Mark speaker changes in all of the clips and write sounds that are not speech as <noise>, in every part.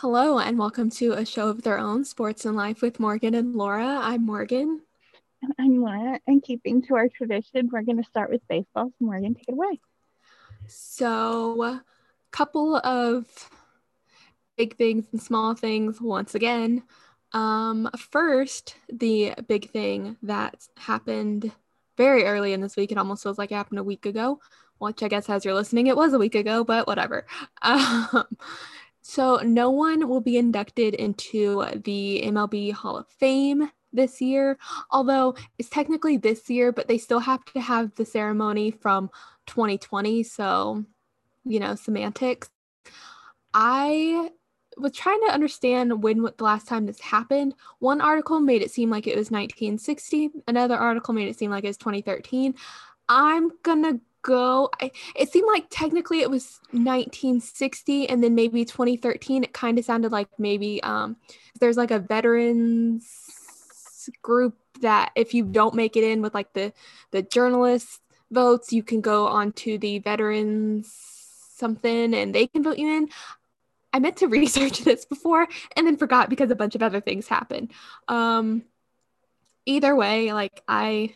Speaker 1: Hello, and welcome to a show of their own, Sports and Life with Morgan and Laura. I'm Morgan.
Speaker 2: And I'm Laura. And keeping to our tradition, we're going to start with baseball. So, Morgan, take it away.
Speaker 1: So, a couple of big things and small things once again. Um, first, the big thing that happened very early in this week, it almost feels like it happened a week ago, which I guess as you're listening, it was a week ago, but whatever. <laughs> Um, so, no one will be inducted into the MLB Hall of Fame this year, although it's technically this year, but they still have to have the ceremony from 2020. So, you know, semantics. I was trying to understand when the last time this happened. One article made it seem like it was 1960, another article made it seem like it was 2013. I'm gonna go. I, it seemed like technically it was 1960 and then maybe 2013. It kind of sounded like maybe um, there's like a veterans group that if you don't make it in with like the the journalists votes, you can go on to the veterans something and they can vote you in. I meant to <laughs> research this before and then forgot because a bunch of other things happened. Um, either way, like I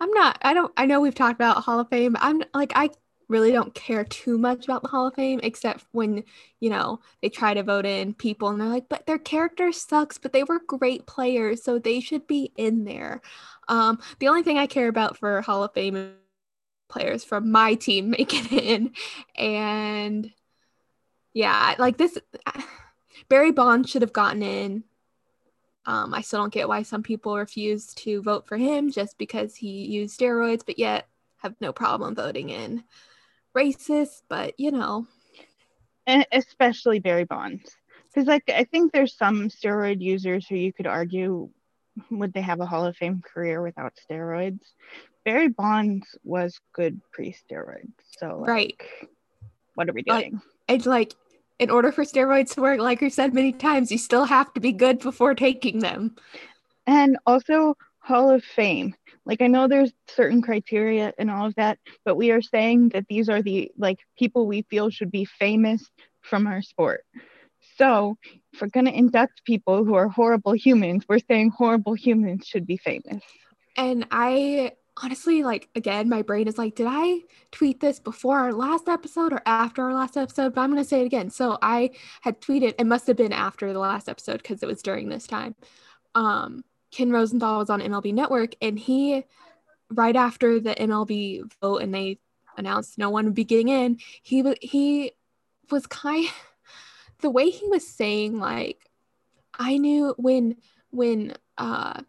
Speaker 1: I'm not, I don't, I know we've talked about Hall of Fame. I'm like, I really don't care too much about the Hall of Fame, except when, you know, they try to vote in people and they're like, but their character sucks, but they were great players, so they should be in there. Um, the only thing I care about for Hall of Fame players from my team <laughs> making it in. And yeah, like this, <sighs> Barry Bonds should have gotten in. Um, I still don't get why some people refuse to vote for him just because he used steroids, but yet have no problem voting in racist. But you know,
Speaker 2: and especially Barry Bonds, because like I think there's some steroid users who you could argue would they have a Hall of Fame career without steroids. Barry Bonds was good pre-steroids, so like,
Speaker 1: right.
Speaker 2: What are we doing?
Speaker 1: Like, it's like in order for steroids to work, like we said many times, you still have to be good before taking them.
Speaker 2: And also Hall of Fame. Like I know there's certain criteria and all of that, but we are saying that these are the like people we feel should be famous from our sport. So if we're gonna induct people who are horrible humans, we're saying horrible humans should be famous.
Speaker 1: And I honestly, like, again, my brain is like, did I tweet this before our last episode or after our last episode? But I'm to say it again. So I had tweeted, it must have been after the last episode because it was during this time. Um, Ken Rosenthal was on MLB Network and he, right after the MLB vote and they announced no one would be getting in, he, was he was kind <laughs> the way he was saying, like, I knew when, when, uh,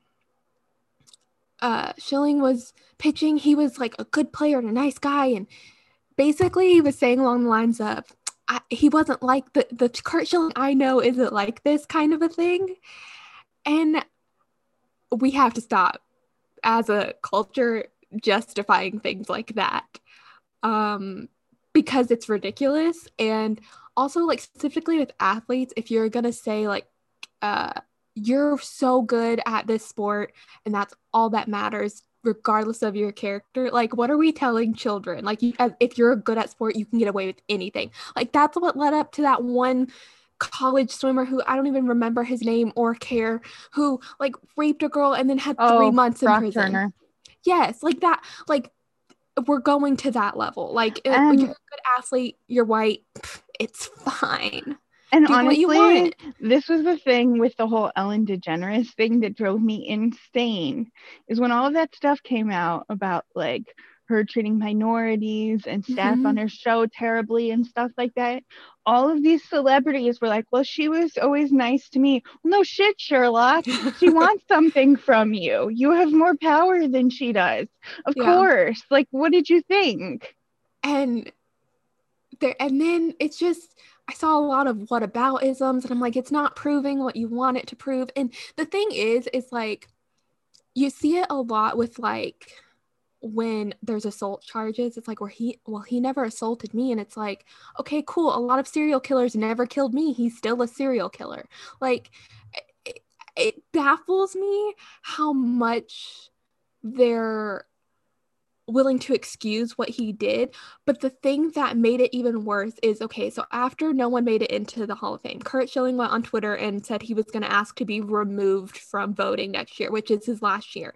Speaker 1: uh, Schilling was pitching, he was like a good player and a nice guy. And basically, he was saying along the lines of, I, he wasn't like the, the Curt Schilling I know isn't like this kind of a thing. And we have to stop as a culture justifying things like that um, because it's ridiculous. And also, like, specifically with athletes, if you're going to say, like, uh, you're so good at this sport and that's all that matters regardless of your character like what are we telling children like you, if you're good at sport you can get away with anything like that's what led up to that one college swimmer who I don't even remember his name or care who like raped a girl and then had oh, three months in prison. Turner. Yes, like that. Like we're going to that level. Like um, you're a good athlete, you're white, it's fine.
Speaker 2: And Do honestly, this was the thing with the whole Ellen DeGeneres thing that drove me insane. Is when all of that stuff came out about like her treating minorities and staff mm-hmm. on her show terribly and stuff like that. All of these celebrities were like, well, she was always nice to me. Well, no shit, Sherlock. <laughs> she wants something from you. You have more power than she does. Of yeah. course. Like, what did you think?
Speaker 1: And there, and then it's just I saw a lot of what about isms, and I'm like, it's not proving what you want it to prove. And the thing is, is like, you see it a lot with like when there's assault charges. It's like, where he, well, he never assaulted me. And it's like, okay, cool. A lot of serial killers never killed me. He's still a serial killer. Like, it, it baffles me how much they're willing to excuse what he did. But the thing that made it even worse is okay, so after no one made it into the Hall of Fame, Curt Schilling went on Twitter and said he was going to ask to be removed from voting next year, which is his last year.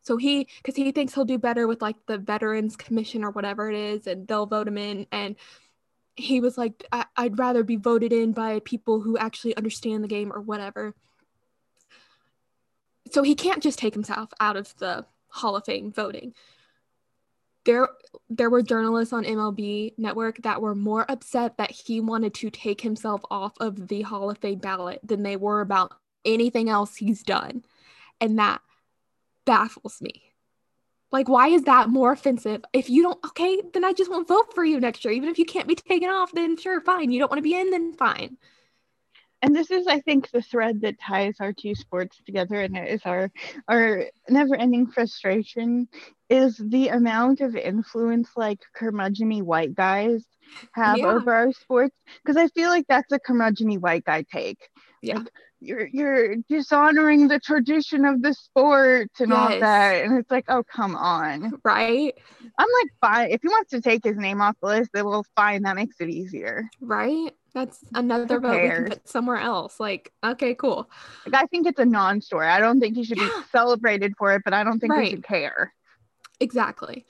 Speaker 1: So he, because he thinks he'll do better with like the Veterans Commission or whatever it is, and they'll vote him in. And he was like, I- I'd rather be voted in by people who actually understand the game or whatever. So he can't just take himself out of the Hall of Fame voting there there were journalists on MLB network that were more upset that he wanted to take himself off of the Hall of Fame ballot than they were about anything else he's done. And that baffles me. Like, why is that more offensive? If you don't, okay, then I just won't vote for you next year. Even if you can't be taken off, then sure, fine. You don't want to be in, then fine
Speaker 2: and this is i think the thread that ties our two sports together and it is our our never ending frustration is the amount of influence like curmudgeony white guys have yeah. over our sports because i feel like that's a curmudgeony white guy take.
Speaker 1: Yeah. Like,
Speaker 2: you're you're dishonoring the tradition of the sport and yes. all that and it's like oh come on.
Speaker 1: Right?
Speaker 2: I'm like fine. If he wants to take his name off the list then we'll fine that makes it easier.
Speaker 1: Right that's another vote we can put somewhere else like okay cool
Speaker 2: like i think it's a non-story i don't think he should yeah. be celebrated for it but i don't think right. he should care
Speaker 1: exactly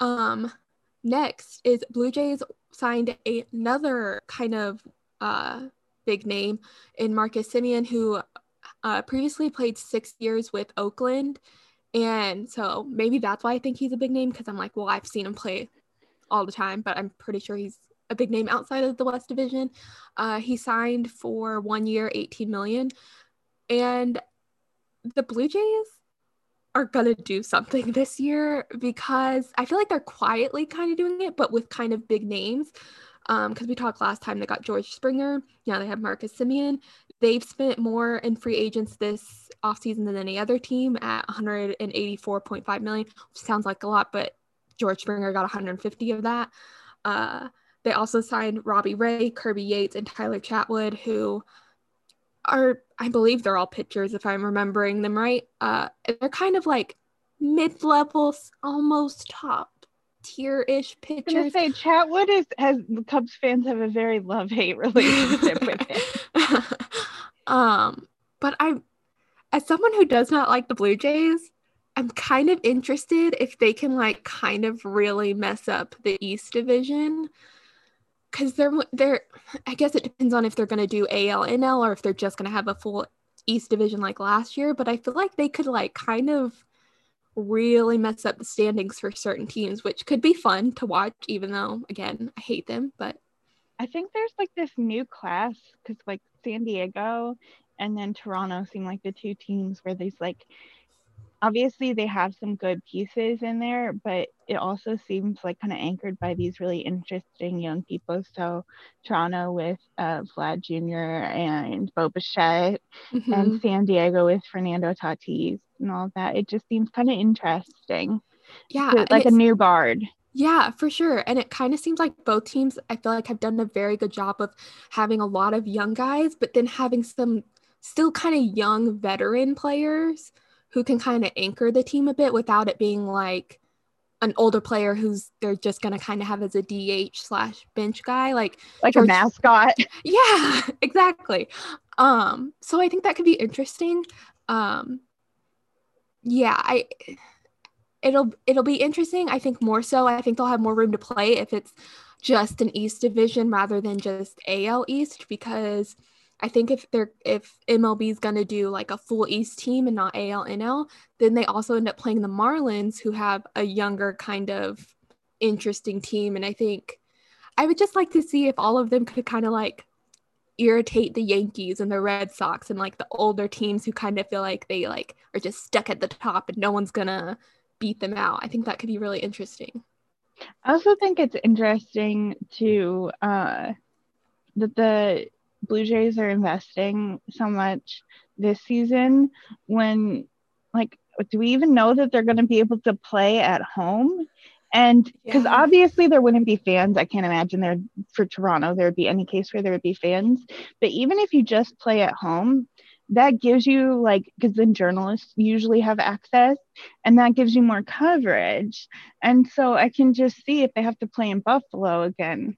Speaker 1: um next is blue jays signed a, another kind of uh big name in Marcus Semien, who uh, previously played six years with Oakland. And so maybe that's why I think he's a big name because I'm like, well, I've seen him play all the time, but I'm pretty sure he's a big name outside of the West Division. Uh, he signed for one year, 18 million. And the Blue Jays are going to do something this year because I feel like they're quietly kind of doing it, but with kind of big names because um, we talked last time they got George Springer. Now they have Marcus Semien. They've spent more in free agents this offseason than any other team at 184.5 million, which sounds like a lot, but George Springer got 150 of that. Uh, they also signed Robbie Ray, Kirby Yates, and Tyler Chatwood, who are, I believe they're all pitchers, if I'm remembering them right. Uh, they're kind of like mid level, almost top tier-ish pitchers.
Speaker 2: I say Chatwood is has the Cubs fans have a very love-hate <laughs> relationship with him. <laughs>
Speaker 1: um, but I as someone who does not like the Blue Jays, I'm kind of interested if they can like kind of really mess up the East Division. Cause they're they're I guess it depends on if they're gonna do AL NL or if they're just gonna have a full East Division like last year. But I feel like they could like kind of really mess up the standings for certain teams, which could be fun to watch, even though, again, I hate them. But
Speaker 2: I think there's like this new class because, like, San Diego and then Toronto seem like the two teams where these like obviously they have some good pieces in there, but it also seems like kind of anchored by these really interesting young people. So Toronto with uh, Vlad Jr. and Bo Bichette, mm-hmm. and San Diego with Fernando Tatis and all that. It just seems kind of interesting.
Speaker 1: Yeah,
Speaker 2: to, like a new guard.
Speaker 1: Yeah, for sure. And it kind of seems like both teams, I feel like, have done a very good job of having a lot of young guys, but then having some still kind of young veteran players who can kind of anchor the team a bit without it being like an older player who's they're just gonna kind of have as a DH slash bench guy, like
Speaker 2: like George, a mascot. <laughs>
Speaker 1: Yeah, exactly. Um, so I think that could be interesting. Um, yeah, I it'll it'll be interesting. I think more so. I think they'll have more room to play if it's just an East division rather than just AL East because I think if they're if MLB is gonna do like a full East team and not ALNL, then they also end up playing the Marlins, who have a younger kind of interesting team. And I think I would just like to see if all of them could kind of like irritate the Yankees and the Red Sox and like the older teams who kind of feel like they like are just stuck at the top and no one's gonna beat them out. I think that could be really interesting.
Speaker 2: I also think it's interesting to uh that the Blue Jays are investing so much this season when like do we even know that they're going to be able to play at home? And because yeah. obviously there wouldn't be fans, I can't imagine there for Toronto there would be any case where there would be fans. But even if you just play at home, that gives you like because then journalists usually have access and that gives you more coverage and so i can just see if they have to play in buffalo again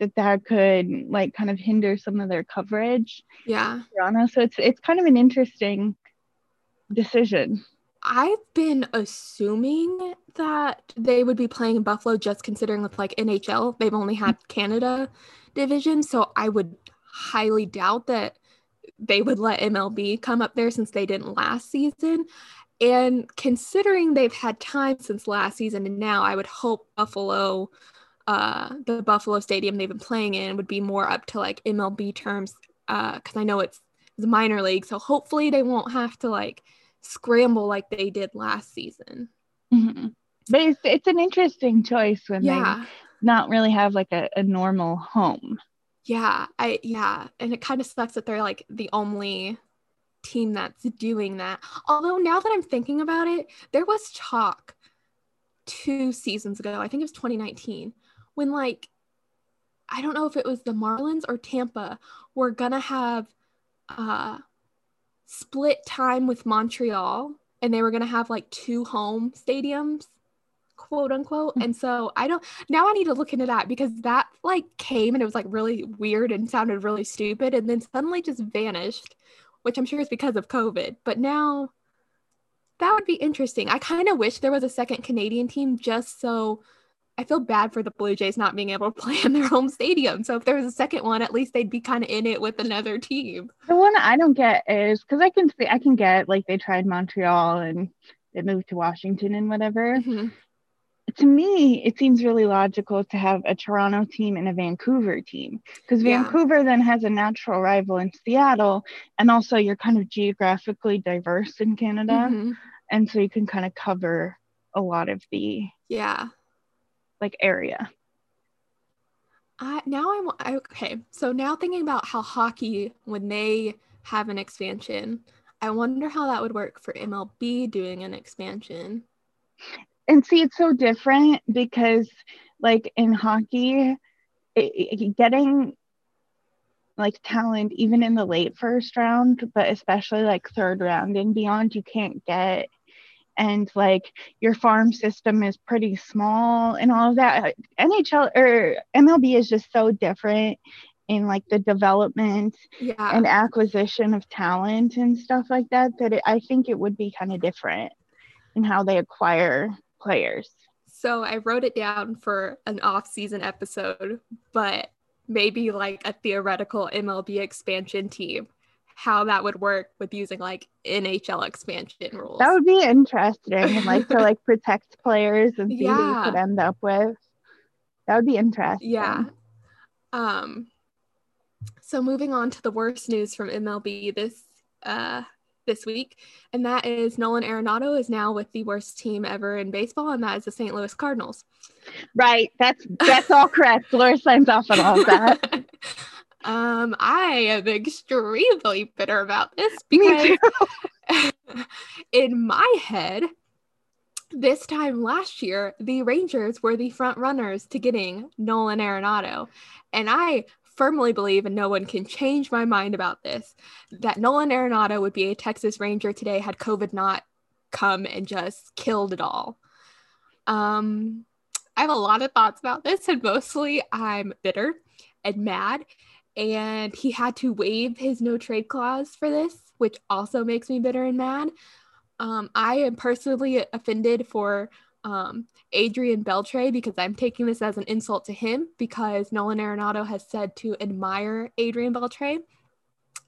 Speaker 2: that that could like kind of hinder some of their coverage
Speaker 1: Yeah.
Speaker 2: So it's it's kind of an interesting decision
Speaker 1: I've been assuming that they would be playing in Buffalo just considering with like NHL, they've only had <laughs> Canada division. So I would highly doubt that they would let MLB come up there since they didn't last season. And considering they've had time since last season and now, I would hope Buffalo, uh, the Buffalo Stadium they've been playing in would be more up to like MLB terms. Uh, because I know it's, it's minor league. So hopefully they won't have to like scramble like they did last season.
Speaker 2: Mhm. but it's, it's an interesting choice when
Speaker 1: Yeah.
Speaker 2: they not really have like a, a normal home
Speaker 1: Yeah. I yeah. And it kind of sucks that they're like the only team that's doing that. Although now that I'm thinking about it, there was talk two seasons ago, I think it was 2019, when like I don't know if it was the Marlins or Tampa were gonna have uh split time with Montreal and they were gonna have like two home stadiums, quote unquote. And so I don't now I need to look into that because that like came and it was like really weird and sounded really stupid and then suddenly just vanished, which I'm sure is because of COVID. But now that would be interesting. I kind of wish there was a second Canadian team just so I feel bad for the Blue Jays not being able to play in their home stadium. So if there was a second one, at least they'd be kind of in it with another team.
Speaker 2: The one I don't get is because I can see I can get like they tried Montreal and they moved to Washington and whatever.
Speaker 1: Mhm.
Speaker 2: To me, it seems really logical to have a Toronto team and a Vancouver team because
Speaker 1: Yeah.
Speaker 2: Vancouver then has a natural rival in Seattle, and also you're kind of geographically diverse in Canada,
Speaker 1: Mhm.
Speaker 2: and so you can kind of cover a lot of the
Speaker 1: Yeah.
Speaker 2: Like area.
Speaker 1: I now I'm I- okay. So now thinking about how hockey, when they have an expansion, I wonder how that would work for MLB doing an expansion.
Speaker 2: and see it's so different because like in hockey it, it- getting like talent even in the late first round but especially like third round and beyond you can't get and like your farm system is pretty small and all of that nhl or mlb is just so different in like the development
Speaker 1: Yeah.
Speaker 2: and acquisition of talent and stuff like that that it, i think it would be kind of different in how they acquire players
Speaker 1: so I wrote it down for an off-season episode, but maybe like a theoretical MLB expansion team, how that would work with using like NHL expansion rules.
Speaker 2: That would be interesting and like to <laughs> like protect players and see what you
Speaker 1: Yeah.
Speaker 2: could end up with. That would be interesting.
Speaker 1: Yeah. Um so moving on to the worst news from MLB this uh this week, and that is Nolan Arenado is now with the worst team ever in baseball, and that is the St. Louis Cardinals.
Speaker 2: Right. That's that's all correct. Laura signs off on all of that. <laughs>
Speaker 1: um, I am extremely bitter about this because <laughs> in my head, this time last year, the Rangers were the front runners to getting Nolan Arenado. And I firmly believe, and no one can change my mind about this, that Nolan Arenado would be a Texas Ranger today had COVID not come and just killed it all. Um, I have a lot of thoughts about this, and mostly I'm bitter and mad. And he had to waive his no trade clause for this, which also makes me bitter and mad. Um, I am personally offended for um, Adrian Beltre because I'm taking this as an insult to him because Nolan Arenado has said to admire Adrian Beltre.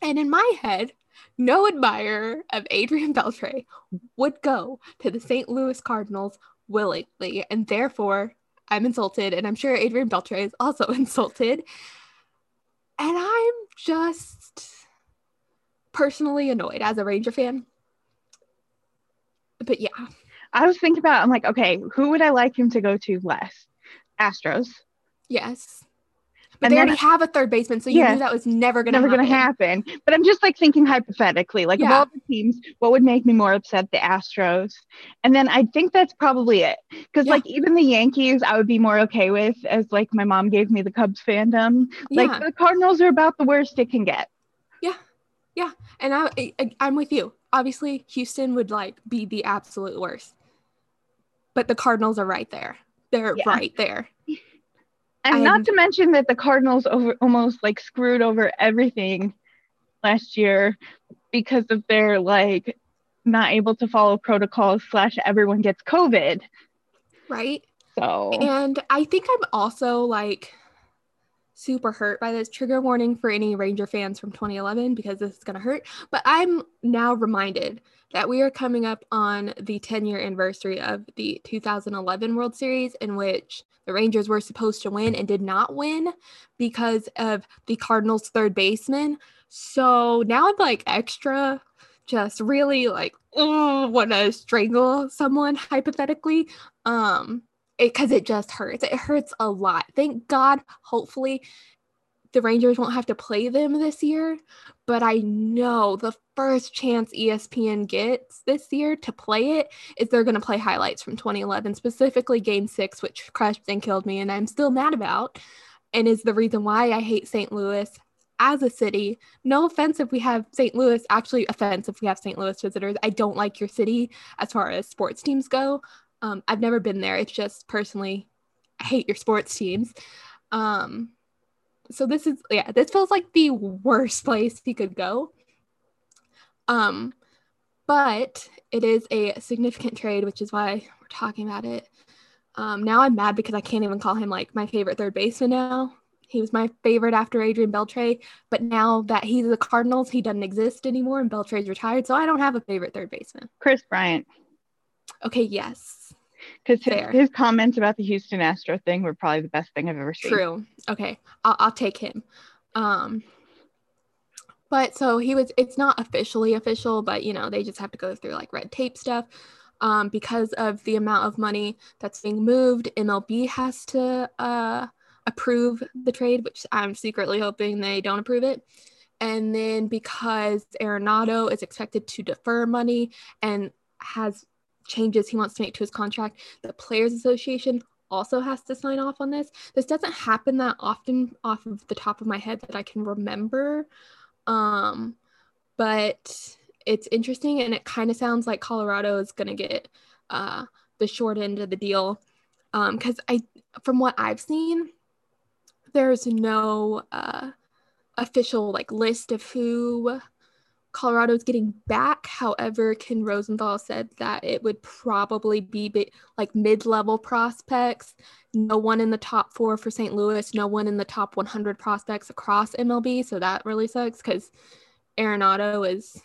Speaker 1: And in my head, no admirer of Adrian Beltre would go to the St. Louis Cardinals willingly. And therefore, I'm insulted. And I'm sure Adrian Beltre is also <laughs> insulted. And I'm just personally annoyed as a Ranger fan. But yeah,
Speaker 2: I was thinking about I'm like, okay, who would I like him to go to less? Astros.
Speaker 1: yes. But
Speaker 2: And
Speaker 1: they
Speaker 2: then-
Speaker 1: already have a third baseman, so you
Speaker 2: Yeah.
Speaker 1: knew that was never going to
Speaker 2: Never
Speaker 1: happen.
Speaker 2: gonna happen. But I'm just like thinking hypothetically, like of all the teams, what would make me more upset? The Astros. And then I think that's probably it. Because
Speaker 1: Yeah.
Speaker 2: like even the Yankees, I would be more okay with as like my mom gave me the Cubs fandom.
Speaker 1: Yeah.
Speaker 2: Like the Cardinals are about the worst it can get.
Speaker 1: Yeah, yeah, and I, I I'm with you. Obviously, Houston would like be the absolute worst, but the Cardinals are right there. They're yeah. right there.
Speaker 2: And, and not to mention that the Cardinals over almost like screwed over everything last year because of their like not able to follow protocols slash everyone gets COVID.
Speaker 1: Right.
Speaker 2: So
Speaker 1: and I think I'm also like super hurt by this trigger warning for any Ranger fans from 2011 because this is going to hurt. But I'm now reminded that we are coming up on the 10 year anniversary of the 2011 World Series, in which the Rangers were supposed to win and did not win because of the Cardinals' third baseman. So now I'm like extra, just really like, oh, want to strangle someone hypothetically. Um, because it, it just hurts. It hurts a lot. Thank God, hopefully, the Rangers won't have to play them this year. But I know the first chance ESPN gets this year to play it is they're going to play highlights from 2011, specifically game six, which crushed and killed me, and I'm still mad about, and is the reason why I hate St. Louis as a city. No offense if we have St. Louis, actually, offense if we have St. Louis visitors. I don't like your city as far as sports teams go. Um, I've never been there. It's just personally, I hate your sports teams. Um, so this is yeah, this feels like the worst place he could go. Um, but it is a significant trade, which is why we're talking about it. Um, now I'm mad because I can't even call him like my favorite third baseman now. He was my favorite after Adrian Beltre, but now that he's the Cardinals, he doesn't exist anymore and Beltre's retired, so I don't have a favorite third baseman.
Speaker 2: Kris Bryant.
Speaker 1: Okay, yes
Speaker 2: because his, his, comments about the Houston Astro thing were probably the best thing I've ever seen.
Speaker 1: True. Okay, I'll, I'll take him. Um, but so he was. It's not officially official, but you know they just have to go through like red tape stuff. Um, because of the amount of money that's being moved, MLB has to uh, approve the trade, which I'm secretly hoping they don't approve it. And then because Arenado is expected to defer money and has changes he wants to make to his contract. The Players Association also has to sign off on this. This doesn't happen that often off of the top of my head that I can remember. Um, but it's interesting and it kind of sounds like Colorado is going to get uh, the short end of the deal. Because um, I, from what I've seen, there's no uh, official like list of who Colorado's getting back. However, Ken Rosenthal said that it would probably be like mid level prospects. No one in the top four for St. Louis, no one in the top 100 prospects across MLB. So that really sucks because Arenado is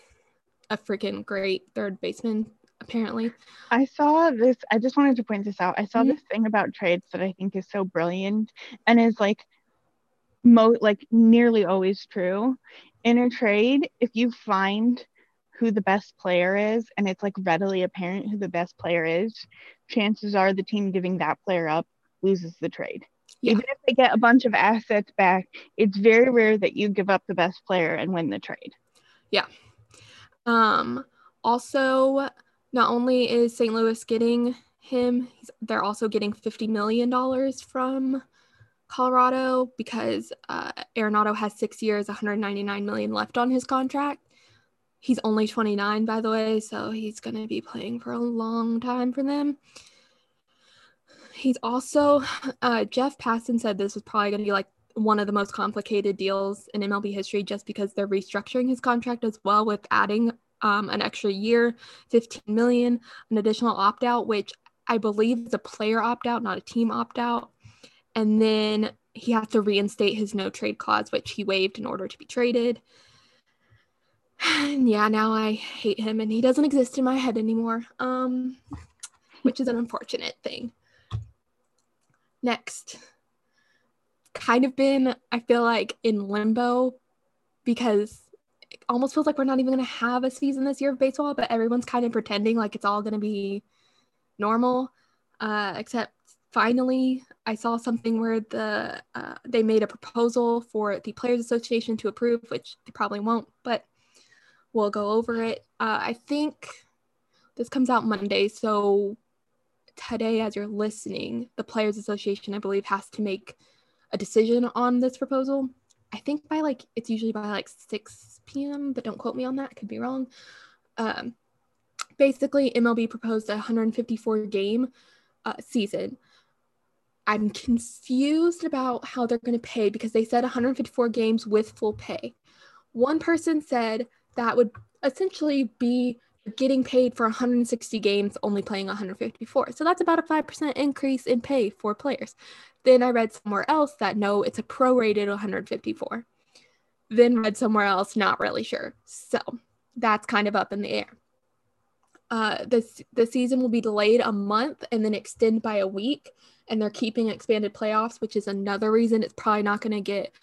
Speaker 1: a freaking great third baseman, apparently.
Speaker 2: I saw this, I just wanted to point this out. I saw mm-hmm. this thing about trades that I think is so brilliant and is like, mo like nearly always true in a trade, if you find who the best player is and it's like readily apparent who the best player is, chances are the team giving that player up loses the trade. Yeah. Even if they get a bunch of assets back, it's very rare that you give up the best player and win the trade.
Speaker 1: Yeah. Um also not only is St. Louis getting him, they're also getting 50 million dollars from Colorado because uh, Arenado has six years, 199 million left on his contract. He's only 29, by the way, so he's going to be playing for a long time for them. He's also, uh, Jeff Passan said this was probably going to be like one of the most complicated deals in MLB history just because they're restructuring his contract as well with adding um, an extra year, 15 million, an additional opt out, which I believe is a player opt out, not a team opt out and then he has to reinstate his no trade clause, which he waived in order to be traded. And <sighs> yeah, now I hate him and he doesn't exist in my head anymore. Um, which is an unfortunate thing. Next, kind of been, I feel like, in limbo because it almost feels like we're not even going to have a season this year of baseball, but everyone's kind of pretending like it's all going to be normal, uh, except finally i saw something where the uh, they made a proposal for the players association to approve which they probably won't but we'll go over it uh, i think this comes out monday so today as you're listening the players association i believe has to make a decision on this proposal I think by like it's usually by like 6 p.m., but don't quote me on that. Could be wrong. Um, basically, MLB proposed a 154 game uh, season. I'm confused about how they're going to pay because they said 154 games with full pay. One person said that would essentially be getting paid for 160 games, only playing 154. So that's about a 5% increase in pay for players. Then I read somewhere else that no, it's a prorated 154. Then read somewhere else, not really sure. So that's kind of up in the air. Uh, this the season will be delayed a month and then extend by a week, and they're keeping expanded playoffs, which is another reason it's probably not going to get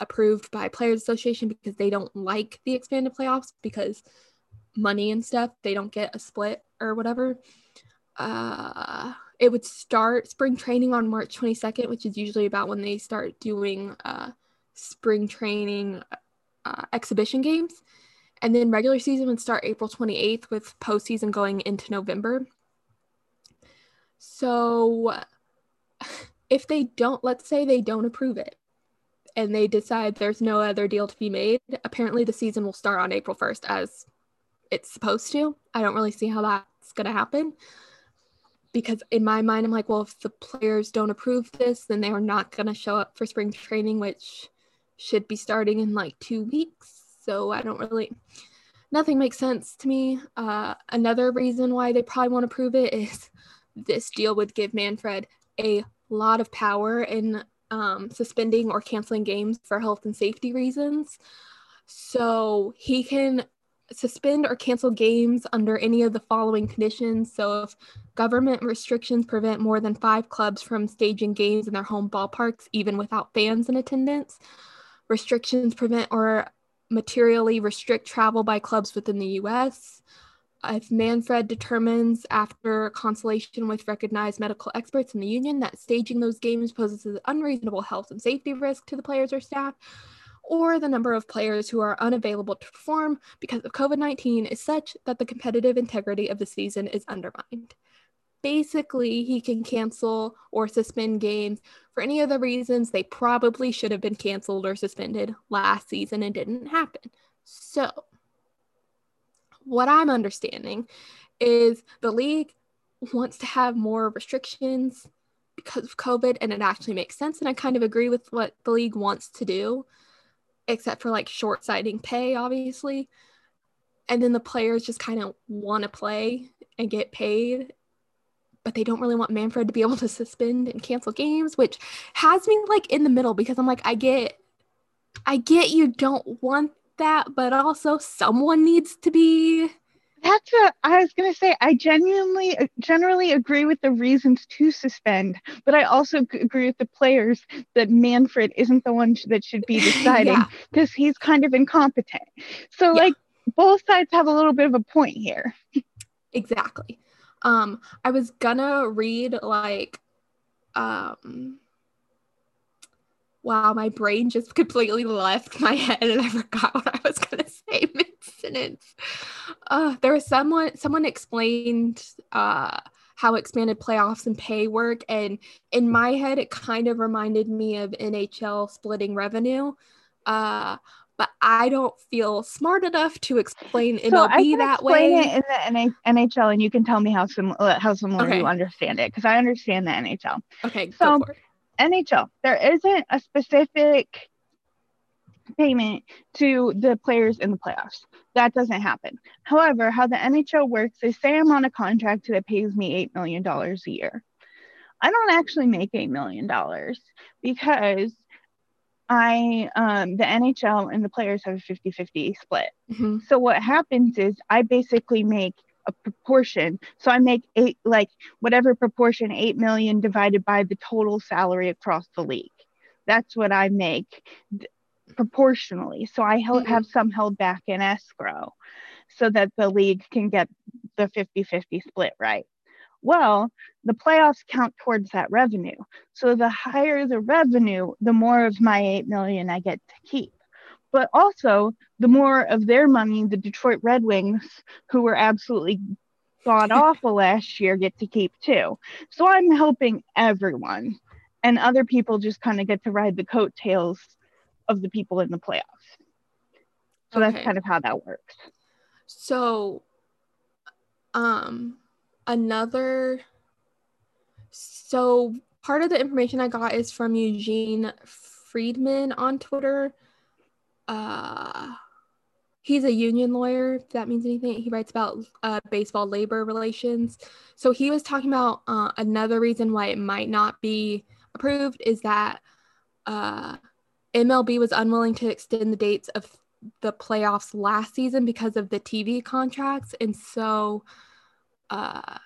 Speaker 1: approved by Players Association because they don't like the expanded playoffs because money and stuff. They don't get a split or whatever. Uh, it would start spring training on March 22nd, which is usually about when they start doing uh, spring training uh, exhibition games. And then regular season would start April 28th with postseason going into November. So if they don't, let's say they don't approve it and they decide there's no other deal to be made, apparently the season will start on April 1st as it's supposed to. I don't really see how that's going to happen because in my mind, I'm like, well, if the players don't approve this, then they are not going to show up for spring training, which should be starting in like two weeks. So I don't really, nothing makes sense to me. Uh, another reason why they probably won't approve it is <laughs> this deal would give Manfred a lot of power in um, suspending or canceling games for health and safety reasons. So he can suspend or cancel games under any of the following conditions. So, if government restrictions prevent more than five clubs from staging games in their home ballparks, even without fans in attendance, restrictions prevent or materially restrict travel by clubs within the US. If Manfred determines after consultation with recognized medical experts in the union that staging those games poses an unreasonable health and safety risk to the players or staff, or the number of players who are unavailable to perform because of COVID 19 is such that the competitive integrity of the season is undermined. Basically, he can cancel or suspend games for any of the reasons they probably should have been canceled or suspended last season and didn't happen. So, what I'm understanding is the league wants to have more restrictions because of COVID, and it actually makes sense. And I kind of agree with what the league wants to do except for like short sighting pay, obviously. And then the players just kind of want to play and get paid, but they don't really want Manfred to be able to suspend and cancel games, which has me like in the middle because I'm like, I get, I get you don't want that, but also someone needs to be
Speaker 2: that's what I was going to say. I genuinely, generally agree with the reasons to suspend, but I also agree with the players that Manfred isn't the one that should be <laughs> deciding because yeah. he's kind of incompetent. So, yeah. like, both sides have a little bit of a point here.
Speaker 1: exactly. Um, I was gonna read like, um, wow, my brain just completely left my head and I forgot what I was gonna say mid sentence. Uh, there was someone someone explained uh how expanded playoffs and pay work, and in my head, it kind of reminded me of NHL splitting revenue. Uh, but I don't feel smart enough to explain MLB so I can that explain way.
Speaker 2: Explain it in the NHL, and you can tell me how similar how similar okay. you understand it because I understand the NHL.
Speaker 1: Okay,
Speaker 2: so NHL, there isn't a specific payment to the players in the playoffs. That doesn't happen. However, how the NHL works is say I'm on a contract that pays me $8 million a year. I don't actually make $8 million because I, um, the NHL and the players have a 50 50 split. Mm-hmm. So what happens is I basically make a proportion. So I make eight, like whatever proportion, 8 million divided by the total salary across the league. That's what I make proportionally. So I mm-hmm. have some held back in escrow so that the league can get the 50 50 split right. Well, the playoffs count towards that revenue. So the higher the revenue, the more of my 8 million I get to keep but also the more of their money the Detroit Red Wings, who were absolutely god <laughs> awful last year, get to keep too. So I'm helping everyone, and other people just kind of get to ride the coattails of the people in the playoffs. So okay. that's kind of how that works.
Speaker 1: So um another so part of the information I got is from Eugene Freedman on Twitter. Uh he's a union lawyer if that means anything. He writes about uh, baseball labor relations. So he was talking about uh, another reason why it might not be approved is that uh, mlb was unwilling to extend the dates of the playoffs last season because of the tv contracts. And so uh,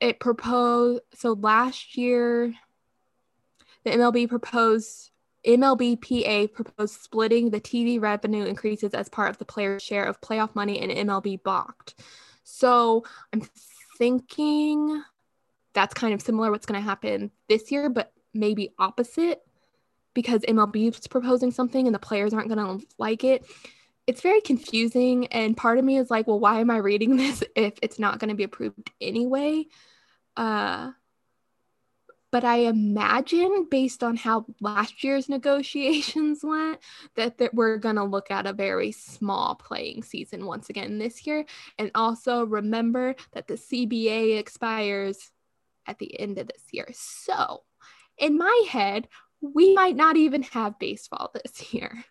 Speaker 1: it proposed so last year the mlb proposed MLBPA proposed splitting the TV revenue increases as part of the player's share of playoff money, and MLB balked. So I'm thinking that's kind of similar what's going to happen this year, but maybe opposite because MLB is proposing something and the players aren't going to like it. It's very confusing. And part of me is like, well, why am I reading <laughs> this if it's not going to be approved anyway? Uh, but I imagine, based on how last year's negotiations <laughs> went, that, that we're going to look at a very small playing season once again this year. And also remember that the CBA expires at the end of this year. So, in my head, we might not even have baseball <laughs> this year.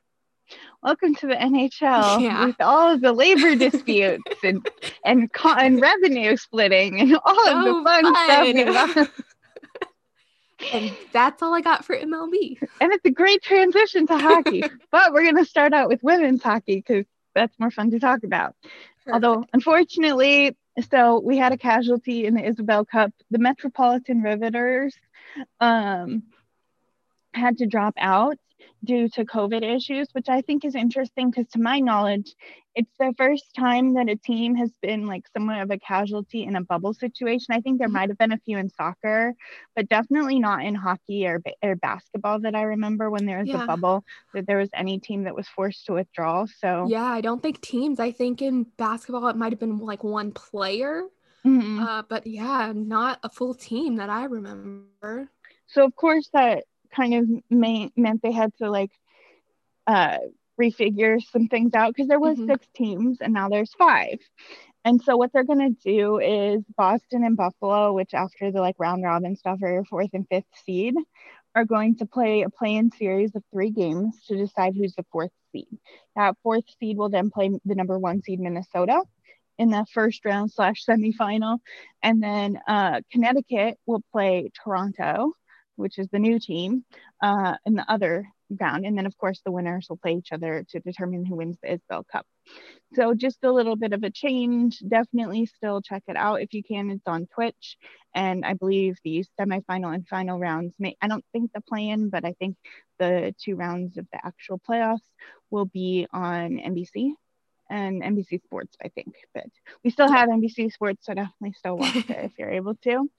Speaker 2: Welcome to the NHL <laughs> yeah. with all of the labor disputes and and, and revenue splitting and all so of the fun, fun. stuff
Speaker 1: and that's all I got for MLB.
Speaker 2: And it's a great transition to hockey. <laughs> but we're going to start out with women's hockey because that's more fun to talk about. Perfect. Although, unfortunately, so we had a casualty in the Isobel Cup. The Metropolitan Riveters um, had to drop out due to COVID issues, which I think is interesting because, to my knowledge, it's the first time that a team has been like somewhat of a casualty in a bubble situation. I think there might have been a few in soccer, but definitely not in hockey or, or basketball that I remember when there was yeah. a bubble that there was any team that was forced to withdraw. So,
Speaker 1: yeah, I don't think teams. I think in basketball, it might have been like one player. Mm-hmm. Uh, but yeah, not a full team that I remember.
Speaker 2: So, of course, that kind of may- meant they had to like uh, refigure some things out because there was mm-hmm. six teams and now there's five. And so what they're gonna do is Boston and Buffalo, which after the like round robin stuff are your fourth and fifth seed, are going to play a play-in series of three games to decide who's the fourth seed. That fourth seed will then play the number one seed Minnesota in the first round slash semifinal, and then uh, Connecticut will play Toronto which is the new team, uh, in the other round. And then, of course, the winners will play each other to determine who wins the Isobel Cup. So, just a little bit of a change. Definitely still check it out if you can. It's on Twitch. And I believe the semifinal and final rounds may, I don't think the play in, but I think the two rounds of the actual playoffs will be on NBC and NBC Sports, I think. But we still have NBC Sports, so definitely still watch it if you're able to.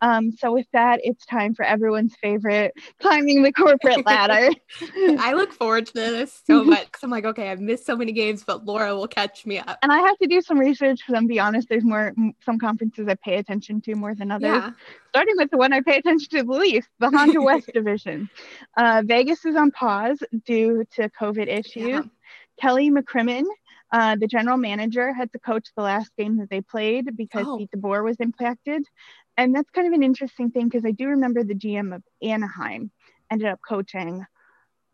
Speaker 2: Um, so with that, it's time for everyone's favorite climbing the corporate ladder. <laughs>
Speaker 1: I look forward to this so <laughs> much because I'm like, okay, I've missed so many games, but Laura will catch me up.
Speaker 2: And I have to do some research because I'm be honest, there's more some conferences I pay attention to more than others. Yeah. Starting with the one I pay attention to the least, the Honda West <laughs> Division. Uh, Vegas is on pause due to COVID issues. Yeah. Kelly McCrimmon uh, the general manager had to coach the last game that they played because oh. Pete DeBoer was impacted and that's kind of an interesting thing because I do remember the GM of Anaheim ended up coaching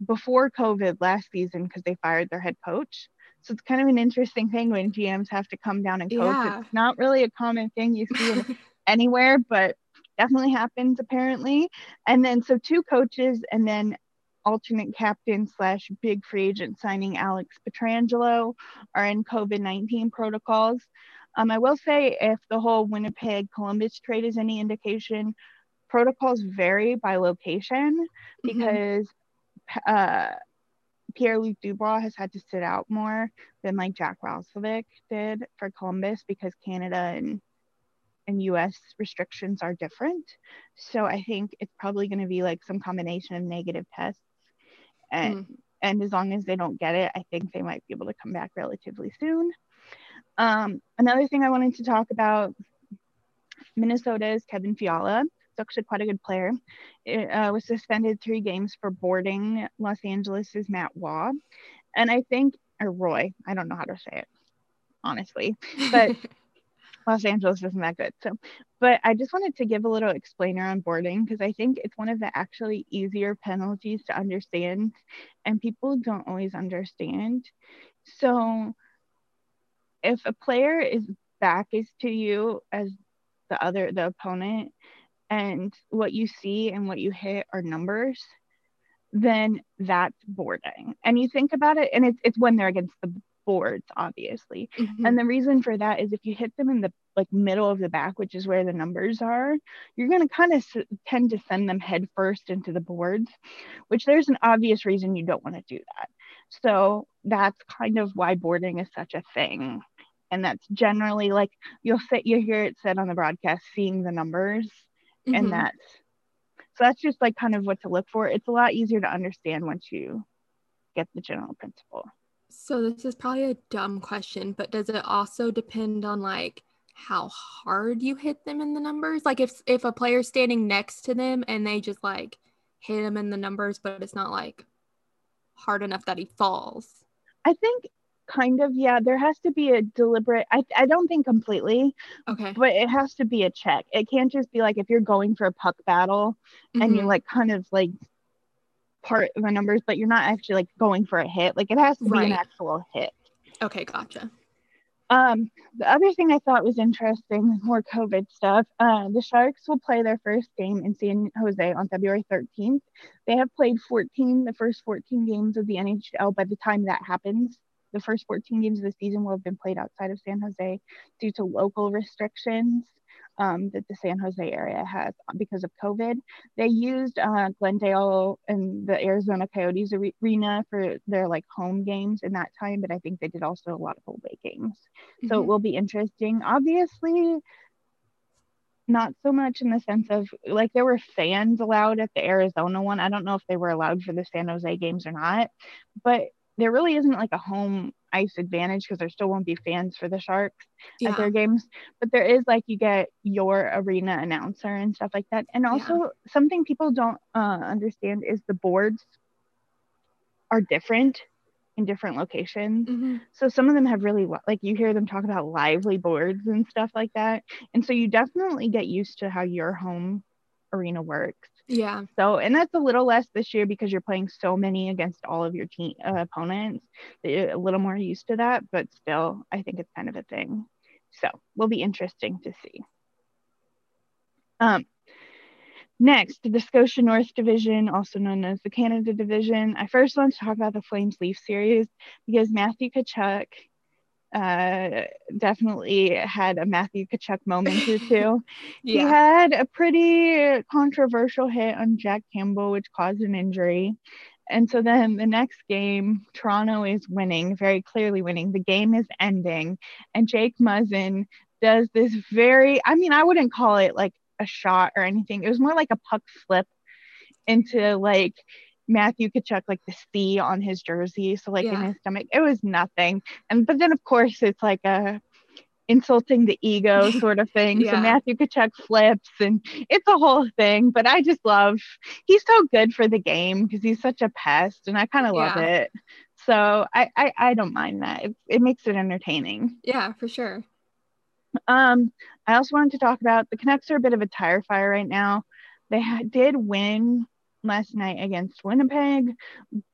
Speaker 2: before COVID last season because they fired their head coach. So it's kind of an interesting thing when GMs have to come down and coach. Yeah. It's not really a common thing you see <laughs> anywhere, but definitely happens apparently. And then so two coaches and then alternate captain slash big free agent signing Alex Pietrangelo are in COVID 19 protocols. Um, I will say if the whole Winnipeg Columbus trade is any indication, protocols vary by location mm-hmm. because mm-hmm. uh, Pierre Luc Dubois has had to sit out more than like Jack Roslovic did for Columbus because Canada and and US restrictions are different. So I think it's probably going to be like some combination of negative tests. And mm. and as long as they don't get it, I think they might be able to come back relatively soon. Um, another thing I wanted to talk about Minnesota's Kevin Fiala actually quite a good player. It, uh, was suspended three games for boarding Los Angeles's Matt Waugh, and I think or Roy, I don't know how to say it honestly, but <laughs> Los Angeles isn't that good. So, but I just wanted to give a little explainer on boarding because I think it's one of the actually easier penalties to understand, and people don't always understand. So, if a player is back is to you as the other the opponent, and what you see and what you hit are numbers, then that's boarding. And you think about it, and it's it's when they're against the boards obviously mm-hmm. and the reason for that is if you hit them in the like middle of the back which is where the numbers are you're going to kind of s- tend to send them head first into the boards which there's an obvious reason you don't want to do that so that's kind of why boarding is such a thing and that's generally like you'll say you hear it said on the broadcast seeing the numbers mm-hmm. and that's so that's just like kind of what to look for it's a lot easier to understand once you get the general principle
Speaker 1: so this is probably a dumb question, but does it also depend on like how hard you hit them in the numbers? Like if if a player's standing next to them and they just like hit him in the numbers, but it's not like hard enough that he falls.
Speaker 2: I think kind of yeah there has to be a deliberate I, I don't think completely
Speaker 1: okay
Speaker 2: but it has to be a check it can't just be like if you're going for a puck battle mm-hmm. and you mm-hmm. like kind of like part of the numbers, but you're not actually like going for a hit. Like it has to be right. an actual hit.
Speaker 1: Okay, gotcha.
Speaker 2: Um, the other thing I thought was interesting, more COVID stuff. Uh, the Sharks will play their first game in San Jose on February 13th. They have played 14, the first 14 games of the NHL. By the time that happens, the first 14 games of the season will have been played outside of San Jose due to local restrictions um, that the San Jose area has because of COVID. They used uh, Glendale and the Arizona Coyotes arena for their like home games in that time, but I think they did also a lot of away games. Mm-hmm. So it mm-hmm. will be interesting. Obviously, not so much in the sense of like there were fans allowed at the Arizona one. I don't know if they were allowed for the San Jose games or not, but there really isn't like a home ice advantage because there still won't be fans for the Sharks yeah. at their games. But there is like you get your arena announcer and stuff like that. And also yeah. something people don't uh, understand is the boards are different in different locations. Mm-hmm. So some of them have really like you hear them talk about lively boards and stuff like that. And so you definitely get used to how your home arena works.
Speaker 1: Yeah.
Speaker 2: So, and that's a little less this year because you're playing so many against all of your team uh, opponents. You're a little more used to that, but still, I think it's kind of a thing. So, will be interesting to see. Um, next, the Scotia North Division, also known as the Canada Division. I first want to talk about the Flames Leaf series because Matthew Tkachuk uh, definitely had a Matthew Tkachuk moment or <laughs> two. yeah. He had a pretty controversial hit on Jack Campbell, which caused an injury. And so then the next game, Toronto is winning, very clearly winning. The game is ending. And Jake Muzzin does this very, I mean, I wouldn't call it like a shot or anything. It was more like a puck flip into like Matthew Tkachuk like the C on his jersey, so like yeah. in his stomach, it was nothing. And but then of course it's like a insulting the ego <laughs> sort of thing. yeah. So Matthew Tkachuk flips and it's a whole thing. But I just love he's so good for the game because he's such a pest, and I kind of love yeah. it. So I, I I don't mind that. It, it makes it entertaining.
Speaker 1: Yeah, for sure.
Speaker 2: Um, I also wanted to talk about the Canucks are a bit of a tire fire right now. They ha- did win last night against Winnipeg,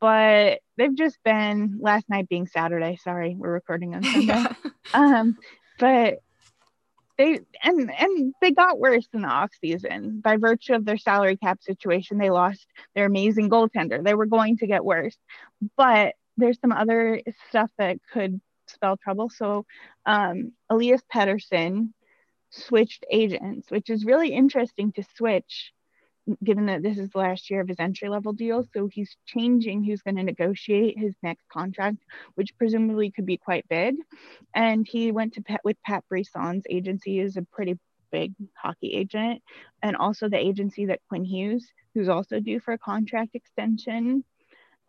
Speaker 2: but they've just been last night being Saturday. Sorry, we're recording on <laughs> Sunday. yeah. Um, but they and and they got worse in the off season by virtue of their salary cap situation. They lost their amazing goaltender. They were going to get worse, but there's some other stuff that could spell trouble. So, um, Elias Pettersson switched agents, which is really interesting to switch given that this is the last year of his entry level deal. So he's changing who's going to negotiate his next contract, which presumably could be quite big. And he went to Pat with Pat Brisson's agency is a pretty big hockey agent, and also the agency that Quinn Hughes, who's also due for a contract extension,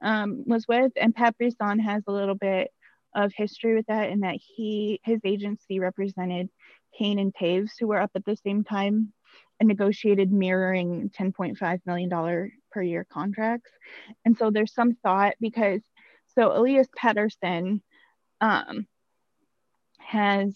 Speaker 2: um, was with. And Pat Brisson has a little bit of history with that in that he his agency represented Kane and Toews, who were up at the same time negotiated mirroring $10.5 million per year contracts. And so there's some thought because so Elias Pettersson um, has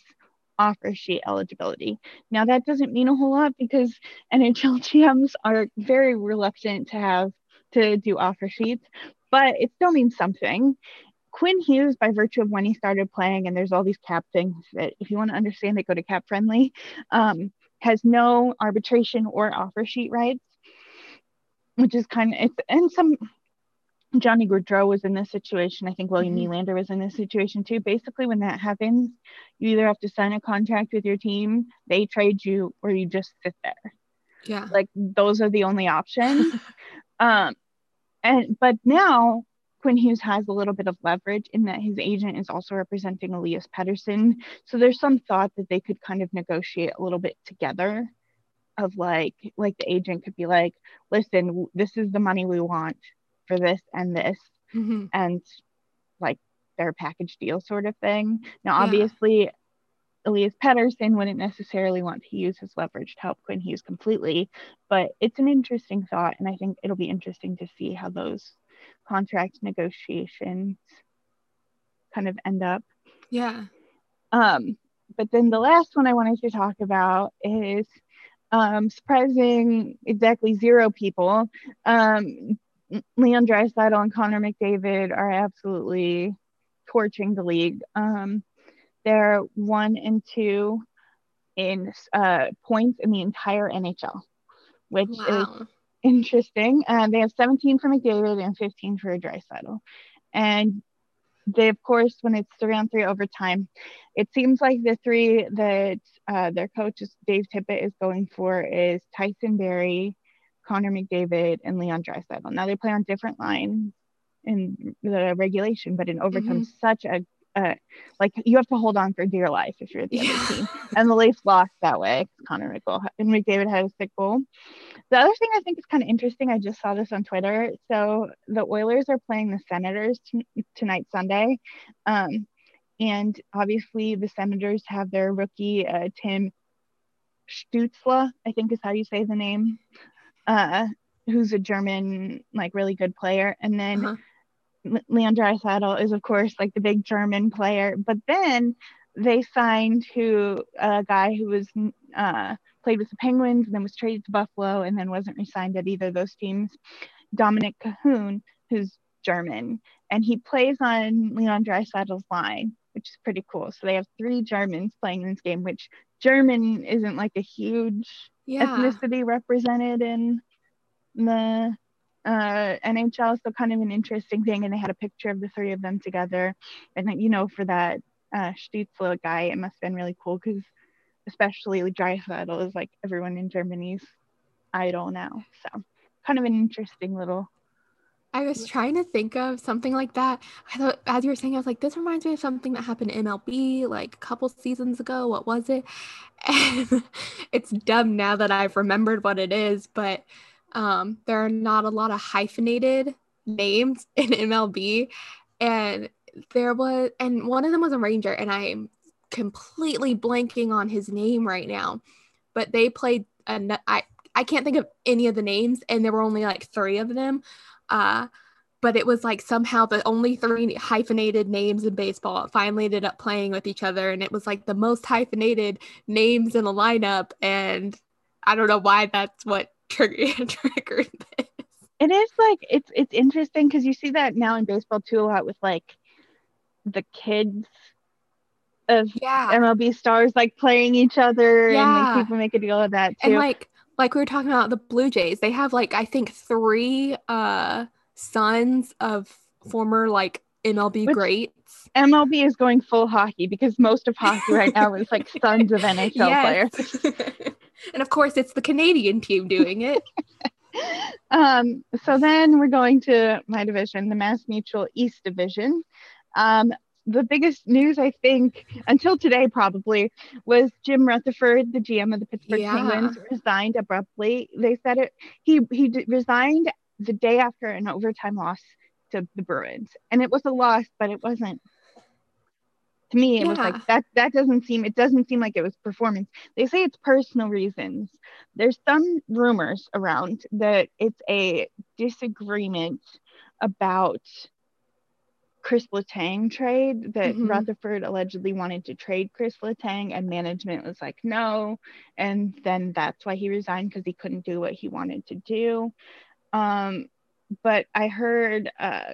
Speaker 2: offer sheet eligibility. Now that doesn't mean a whole lot because NHL GMs are very reluctant to have to do offer sheets, but it still means something. Quinn Hughes, by virtue of when he started playing, and there's all these cap things that if you want to understand it, go to cap friendly, um, has no arbitration or offer sheet rights, which is kind of it's and some Johnny Gaudreau was in this situation. I think William mm-hmm. Nylander was in this situation too. Basically, when that happens, you either have to sign a contract with your team, they trade you, or you just sit there.
Speaker 1: Yeah.
Speaker 2: Like those are the only options. <laughs> um, and but now Quinn Hughes has a little bit of leverage in that his agent is also representing Elias Pettersson. So there's some thought that they could kind of negotiate a little bit together of like like the agent could be like, listen, this is the money we want for this and this mm-hmm. and like their package deal sort of thing. Now, obviously, yeah. Elias Pettersson wouldn't necessarily want to use his leverage to help Quinn Hughes completely, but it's an interesting thought, and I think it'll be interesting to see how those contract negotiations kind of end up.
Speaker 1: Yeah.
Speaker 2: Um, but then the last one I wanted to talk about is um, surprising exactly zero people. Um, Leon Draisaitl and Connor McDavid are absolutely torching the league. Um, they're one and two in uh, points in the entire NHL, which wow. is interesting. Uh, they have 17 for McDavid and 15 for Draisaitl. And they, of course, when it's three on three overtime, it seems like the three that uh, their coach, Dave Tippett, is going for is Tyson Barrie, Connor McDavid, and Leon Draisaitl. Now they play on different lines in the regulation, but in overtime, mm-hmm. such a uh, like you have to hold on for dear life if you're the yeah. other team. And the Leafs lost that way. Connor McGill and McDavid had a sick goal. The other thing I think is kind of interesting, I just saw this on Twitter. So the Oilers are playing the Senators t- tonight, Sunday. Um, and obviously the Senators have their rookie uh, Tim Stützle, I think is how you say the name uh, who's a German, like really good player. And then uh-huh. Leon Draisaitl is, of course, like the big German player. But then they signed who a guy who was uh, played with the Penguins and then was traded to Buffalo and then wasn't re-signed at either of those teams. Dominik Kahun, who's German, and he plays on Leon Draisaitl's line, which is pretty cool. So they have three Germans playing in this game, which German isn't like a huge yeah. ethnicity represented in the uh, NHL. So kind of an interesting thing. And they had a picture of the three of them together. And you know, for that uh, guy, it must have been really cool because especially Draisaitl is like everyone in Germany's idol now. So kind of an interesting little
Speaker 1: I was trying to think of something like that. I thought, as you were saying, I was like, this reminds me of something that happened in MLB like a couple seasons ago. What was it? <laughs> And it's dumb now that I've remembered what it is, but um, there are not a lot of hyphenated names <laughs> in MLB. And there was, and one of them was a Ranger, and I'm completely blanking on his name right now. But they played, I can't think of any of the names, and there were only like three of them. Uh, but it was like somehow the only three hyphenated names in baseball finally ended up playing with each other. And it was like the most hyphenated names in the lineup. And I don't know why that's what triggered, <laughs> triggered this.
Speaker 2: It is like it's it's interesting because you see that now in baseball too a lot with like the kids of yeah. MLB stars like playing each other yeah. and like, people make a deal of that too.
Speaker 1: And like like we were talking about the Blue Jays, they have like I think three uh sons of former like MLB Which greats.
Speaker 2: MLB is going full hockey because most of hockey right now is like <laughs> sons of NHL players. <laughs>
Speaker 1: and of course it's the Canadian team doing it. <laughs>
Speaker 2: um, so then we're going to my division, the Mass Mutual East Division. Um, the biggest news, I think, until today probably, was Jim Rutherford, the GM of the Pittsburgh yeah. Penguins, resigned abruptly. They said it. He he d- resigned the day after an overtime loss to the Bruins, and it was a loss, but it wasn't to me it yeah. was like that that doesn't seem it doesn't seem like it was performance. They say it's personal reasons. There's some rumors around that it's a disagreement about Chris Letang trade that mm-hmm. Rutherford allegedly wanted to trade Chris Letang and management was like no. And then that's why he resigned because he couldn't do what he wanted to do. Um, but I heard uh,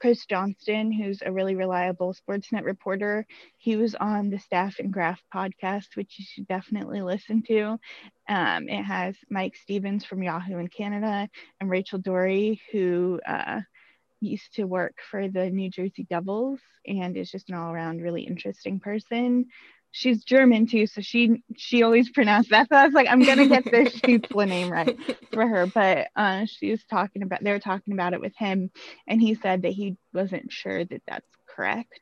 Speaker 2: Chris Johnston, who's a really reliable Sportsnet reporter, he was on the Staff and Graph podcast, which you should definitely listen to. Um, it has Mike Stevens from Yahoo in Canada and Rachel Doerrie, who uh, used to work for the New Jersey Devils and is just an all around really interesting person she's German too, so she she always pronounced that. So I was like, I'm gonna get this <laughs> Stützle name right for her. But uh, she was talking about they were talking about it with him, and he said that he wasn't sure that that's correct.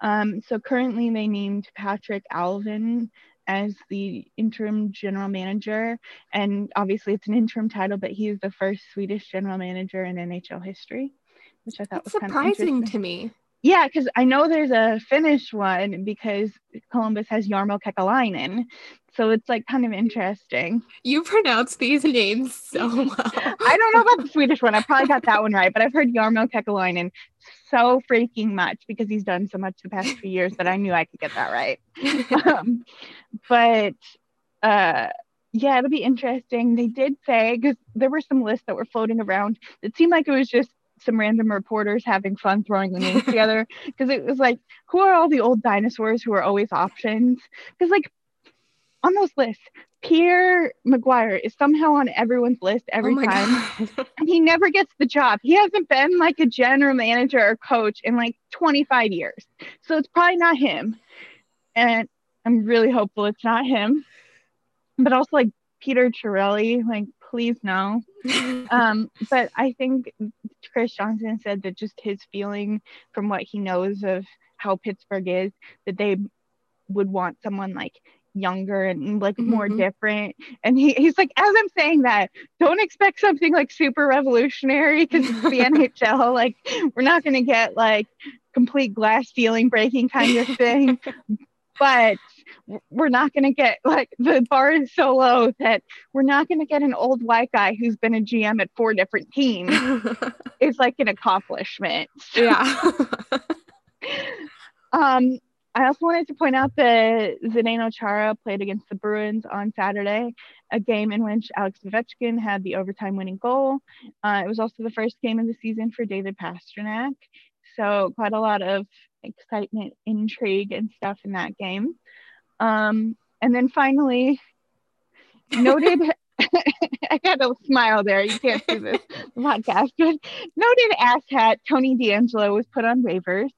Speaker 2: Um, so currently they named Patrik Allvin as the interim general manager, and obviously it's an interim title, but he's the first Swedish general manager in NHL history, which I thought
Speaker 1: that's
Speaker 2: was
Speaker 1: surprising to me.
Speaker 2: Yeah, because I know there's a Finnish one because Columbus has Jarmo Kekalainen. So it's like kind of interesting.
Speaker 1: You pronounce these names so <laughs> well. I
Speaker 2: don't know about the Swedish one. I probably got that one right, but I've heard Jarmo Kekalainen so freaking much because he's done so much the past few years that I knew I could get that right. <laughs> um, but uh, yeah, it'll be interesting. They did say because there were some lists that were floating around that seemed like it was just some random reporters having fun throwing the names together <laughs> because it was like, who are all the old dinosaurs who are always options? Because like on those lists, Pierre McGuire is somehow on everyone's list oh every oh time. and he never gets the job. He hasn't been like a general manager or coach in like 25 years. So it's probably not him. And I'm really hopeful it's not him. But also like Peter Chiarelli, like please no. Um, but I think Chris Johnston said that just his feeling from what he knows of how Pittsburgh is, that they would want someone like younger and like mm-hmm. more different. And he, he's like, as I'm saying that, don't expect something like super revolutionary because it's the <laughs> NHL. Like, we're not going to get like complete glass ceiling breaking kind of thing. But we're not going to get like the bar is so low that we're not going to get an old white guy who's been a GM at four different teams. <laughs> it's like an accomplishment. <laughs>
Speaker 1: Yeah. <laughs>
Speaker 2: um, I also wanted to point out that Zdeno Chara played against the Bruins on Saturday, a game in which Alex Ovechkin had the overtime winning goal. Uh, it was also the first game of the season for David Pastrnak. So, quite a lot of excitement, intrigue, and stuff in that game. Um, and then finally, noted, <laughs> I got a smile there. You can't see this podcast, but noted asshat Tony DeAngelo was put on waivers.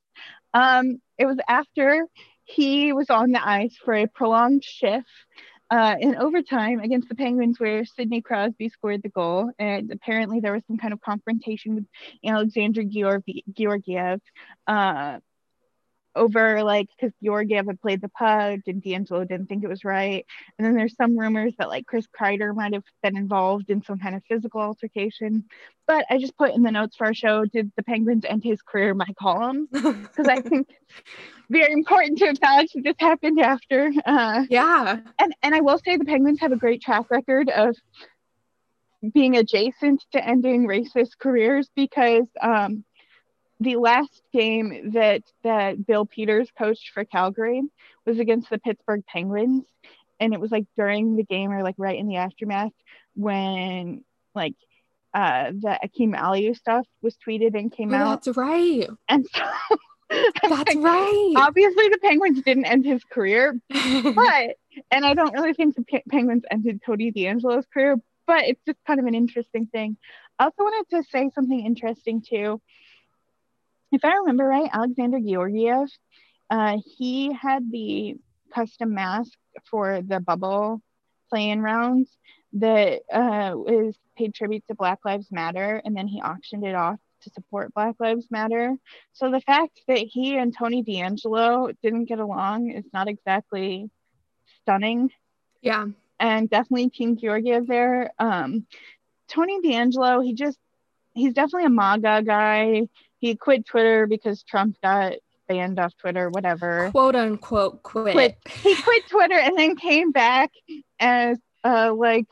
Speaker 2: Um, it was after he was on the ice for a prolonged shift uh, in overtime against the Penguins, where Sidney Crosby scored the goal. And apparently, there was some kind of confrontation with Alexander Georgiev. Uh, over like because Georgiev had played the puck and DeAngelo didn't think it was right. And then there's some rumors that like Chris Kreider might have been involved in some kind of physical altercation. But I just put in the notes for our show, did the Penguins end his career my column? <laughs> Because I think it's very important to acknowledge that this happened after.
Speaker 1: Uh, yeah.
Speaker 2: And and I will say the Penguins have a great track record of being adjacent to ending racist careers because um, the last game that that Bill Peters coached for Calgary was against the Pittsburgh Penguins, and it was like during the game or like right in the aftermath when like uh the Akim Aliu stuff was tweeted and came
Speaker 1: oh,
Speaker 2: out.
Speaker 1: That's right.
Speaker 2: And so <laughs>
Speaker 1: that's like, right.
Speaker 2: Obviously, the Penguins didn't end his career, <laughs> but and I don't really think the P- Penguins ended Cody DeAngelo's career, but it's just kind of an interesting thing. I also wanted to say something interesting too if I remember right, Alexander Georgiev, uh, he had the custom mask for the bubble playing rounds that uh, was paid tribute to Black Lives Matter, and then he auctioned it off to support Black Lives Matter. So the fact that he and Tony DeAngelo didn't get along is not exactly stunning.
Speaker 1: Yeah.
Speaker 2: And definitely Team Georgiev there. Um, Tony DeAngelo, he just, he's definitely a MAGA guy he quit Twitter because Trump got banned off Twitter, whatever.
Speaker 1: Quote unquote quit.
Speaker 2: quit. He quit Twitter and then came back as uh like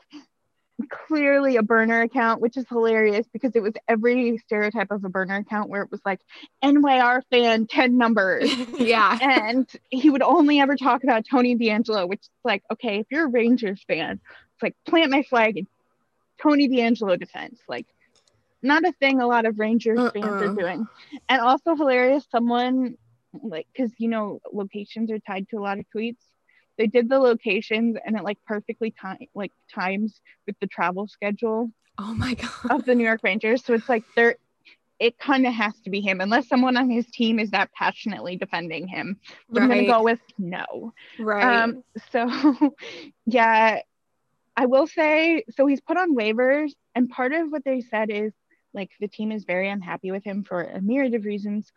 Speaker 2: clearly a burner account, which is hilarious because it was every stereotype of a burner account where it was like NYR fan 10 numbers. <laughs>
Speaker 1: yeah.
Speaker 2: and he would only ever talk about Tony DeAngelo, which is like, okay, if you're a Rangers fan, it's like plant my flag in Tony DeAngelo defense. Like not a thing a lot of Rangers uh-uh. fans are doing. And also hilarious, someone like because you know locations are tied to a lot of tweets. They did the locations and it like perfectly time like times with the travel schedule
Speaker 1: oh my god.
Speaker 2: of the new york rangers. So it's like they're it kind of has to be him. Unless someone on his team is that passionately defending him. Right. i'm gonna go with no.
Speaker 1: Right. Um
Speaker 2: so <laughs> yeah i will say so he's put on waivers and part of what they said is like the team is very unhappy with him for a myriad of reasons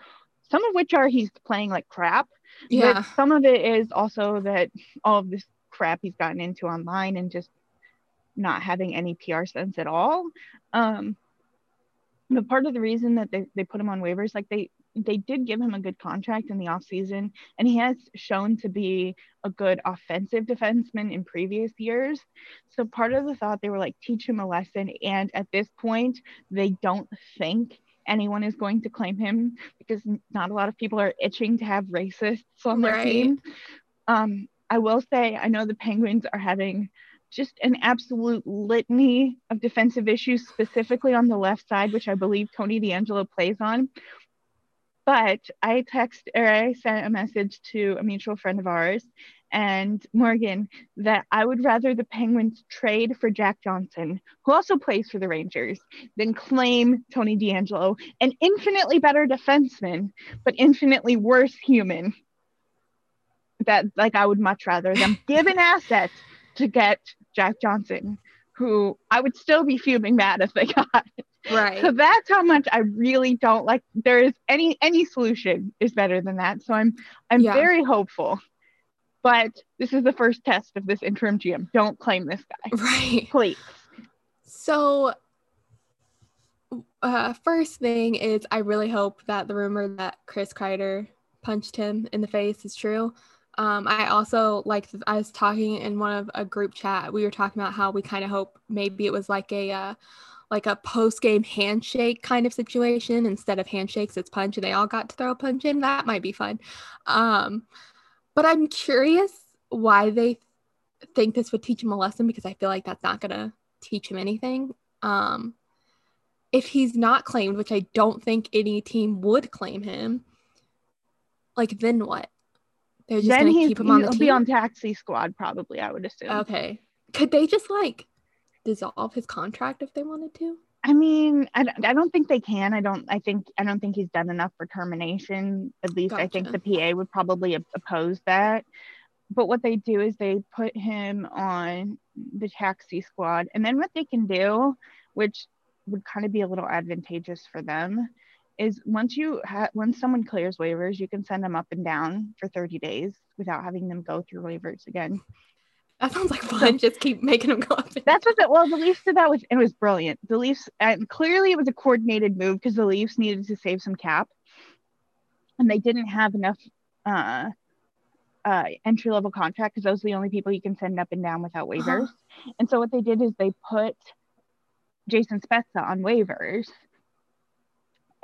Speaker 2: some of which are he's playing like crap.
Speaker 1: Yeah.
Speaker 2: But some of it is also that all of this crap he's gotten into online and just not having any PR sense at all. Um, but part of the reason that they, they put him on waivers, like they they did give him a good contract in the offseason, and he has shown to be a good offensive defenseman in previous years. So part of the thought they were like teach him a lesson, and at this point they don't think anyone is going to claim him because not a lot of people are itching to have racists on their right. team. Um, I will say, I know the Penguins are having just an absolute litany of defensive issues, specifically on the left side, which I believe Tony DeAngelo plays on. But I text or I sent a message to a mutual friend of ours and Morgan that I would rather the Penguins trade for Jack Johnson, who also plays for the Rangers, than claim Tony DeAngelo, an infinitely better defenseman, but infinitely worse human. That like I would much rather them <laughs> give an asset to get Jack Johnson, who I would still be fuming mad if they <laughs> got.
Speaker 1: Right.
Speaker 2: So that's how much I really don't like. There is any any solution is better than that. So I'm I'm yeah. very hopeful but this is the first test of this interim GM. Don't claim this guy.
Speaker 1: Right.
Speaker 2: Please.
Speaker 1: So, uh, first thing is, I really hope that the rumor that Chris Kreider punched him in the face is true. Um, I also like I was talking in one of a group chat. We were talking about how we kind of hope maybe it was like a uh, like a post game handshake kind of situation instead of handshakes. It's punch, and they all got to throw a punch in. That might be fun. Um, but I'm curious why they think this would teach him a lesson because I feel like that's not going to teach him anything. Um, if he's not claimed, which I don't think any team would claim him, like then what?
Speaker 2: They're just then gonna keep him on the team. be on taxi squad, probably. I would assume.
Speaker 1: Okay. Could they just like dissolve his contract if they wanted to?
Speaker 2: I mean, I, I don't think they can. I don't. I think I don't think he's done enough for termination. At least gotcha. I think the PA would probably oppose that. But what they do is they put him on the taxi squad, and then what they can do, which would kind of be a little advantageous for them, is once you have once someone clears waivers, you can send them up and down for 30 days without having them go through waivers again.
Speaker 1: That sounds like fun. Just keep making them go up.
Speaker 2: That's what the well, the Leafs did that with it was brilliant. The Leafs and clearly it was a coordinated move because the Leafs needed to save some cap, and they didn't have enough uh, uh, entry level contract because those are the only people you can send up and down without waivers. and so what they did is they put Jason Spezza on waivers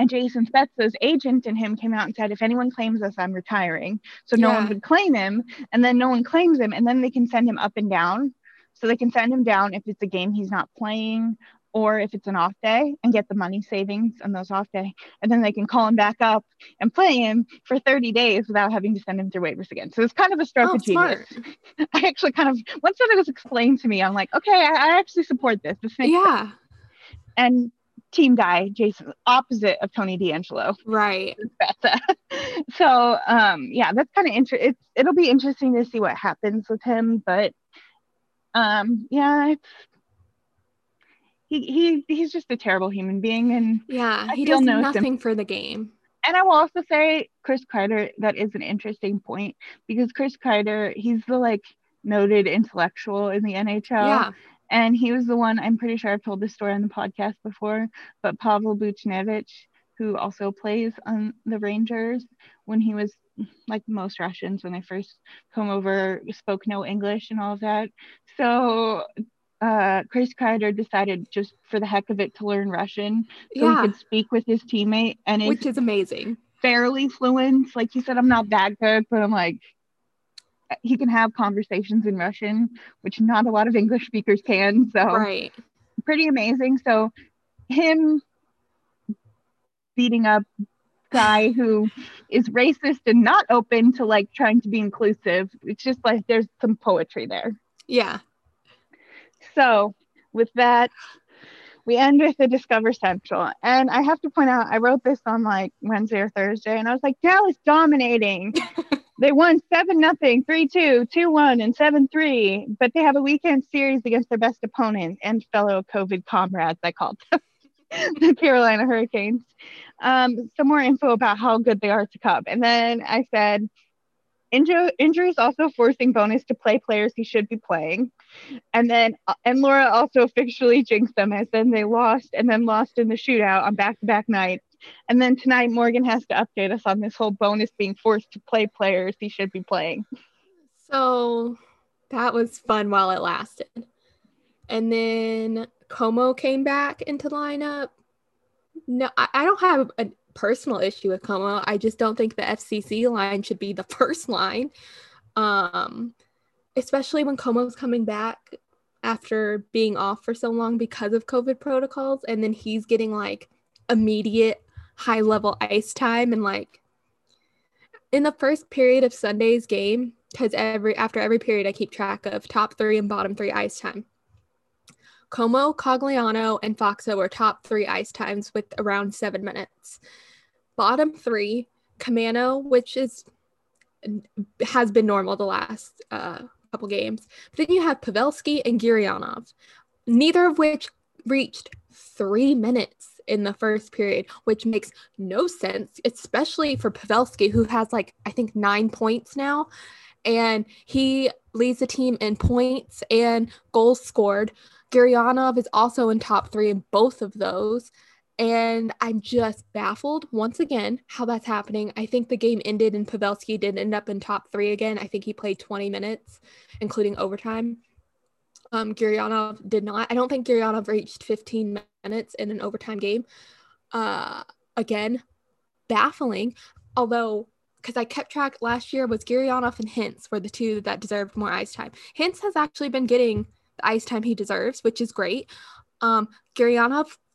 Speaker 2: and Jason Spezza's agent and him came out and said, if anyone claims us, I'm retiring. So no yeah. one would claim him. And then no one claims him. And then they can send him up and down. So they can send him down if it's a game he's not playing or if it's an off day and get the money savings on those off day. And then they can call him back up and play him for 30 days without having to send him through waivers again. So it's kind of a stroke oh, of genius. Smart. <laughs> I actually kind of, once that was explained to me, I'm like, okay, I, I actually support this. This makes
Speaker 1: yeah.
Speaker 2: Sense. And team guy, Jason, opposite of Tony DeAngelo.
Speaker 1: Right. <laughs>
Speaker 2: so um yeah, that's kind of interesting. It's it'll be interesting to see what happens with him, but um yeah, it's he, he he's just a terrible human being and
Speaker 1: yeah, I he does nothing him. for the game.
Speaker 2: And I will also say Chris Kreider, that is an interesting point because Chris Kreider, he's the like noted intellectual in the NHL.
Speaker 1: Yeah.
Speaker 2: And he was the one, I'm pretty sure I've told this story on the podcast before, but Pavel Buchnevich, who also plays on the Rangers, when he was like most Russians when they first come over, spoke no English and all of that. So uh, Chris Kreider decided just for the heck of it to learn Russian so yeah. he could speak with his teammate, and
Speaker 1: which is amazing.
Speaker 2: Fairly fluent. Like he said, I'm not that good, but I'm like he can have conversations in Russian, which not a lot of English speakers can. So
Speaker 1: right.
Speaker 2: pretty amazing. So him beating up guy who is racist and not open to like trying to be inclusive. It's just like there's some poetry there.
Speaker 1: Yeah.
Speaker 2: So with that, we end with the Discover Central. And I have to point out, I wrote this on like Wednesday or Thursday, and I was like, Dallas dominating. <laughs> they won 7 nothing, 3 2, 2 1, and 7 3. But they have a weekend series against their best opponent and fellow COVID comrades, I called them. <laughs> the Carolina Hurricanes. Um, some more info about how good they are to Cub. And then I said, Inju- injuries also forcing Bowness to play players he should be playing. And then, uh, and Laura also officially jinxed them as then they lost and then lost in the shootout on back to back nights. And then tonight, Morgan has to update us on this whole Bowness being forced to play players he should be playing.
Speaker 1: So that was fun while it lasted. And then Comeau came back into lineup. No, I, I don't have a personal issue with Comeau. I just don't think the FCC line should be the <laughs> first line. Um, especially when Comeau's coming back after being off for so long because of COVID protocols, and then he's getting like immediate high level ice time and like in the first period of Sunday's game, because every after every period I keep track of top three and bottom three ice time. Comeau, Cogliano, and Faksa were top three ice times with around seven minutes. Bottom three, Caamano, which is has been normal the last uh, couple games. But then you have Pavelski and Gurianov, neither of which reached three minutes in the first period, which makes no sense, especially for Pavelski, who has like, I think, nine points now. And he leads the team in points and goals scored. Gurianov is also in top three in both of those. And I'm just baffled once again how that's happening. I think the game ended and Pavelski did end up in top three again. I think he played 20 minutes, including overtime. Um, did not. I don't think Gurianov reached 15 minutes in an overtime game. Uh, again, baffling. Although, because I kept track last year was Gurianov and Hintz were the two that deserved more ice time. Hintz has actually been getting the ice time he deserves, which is great. Um,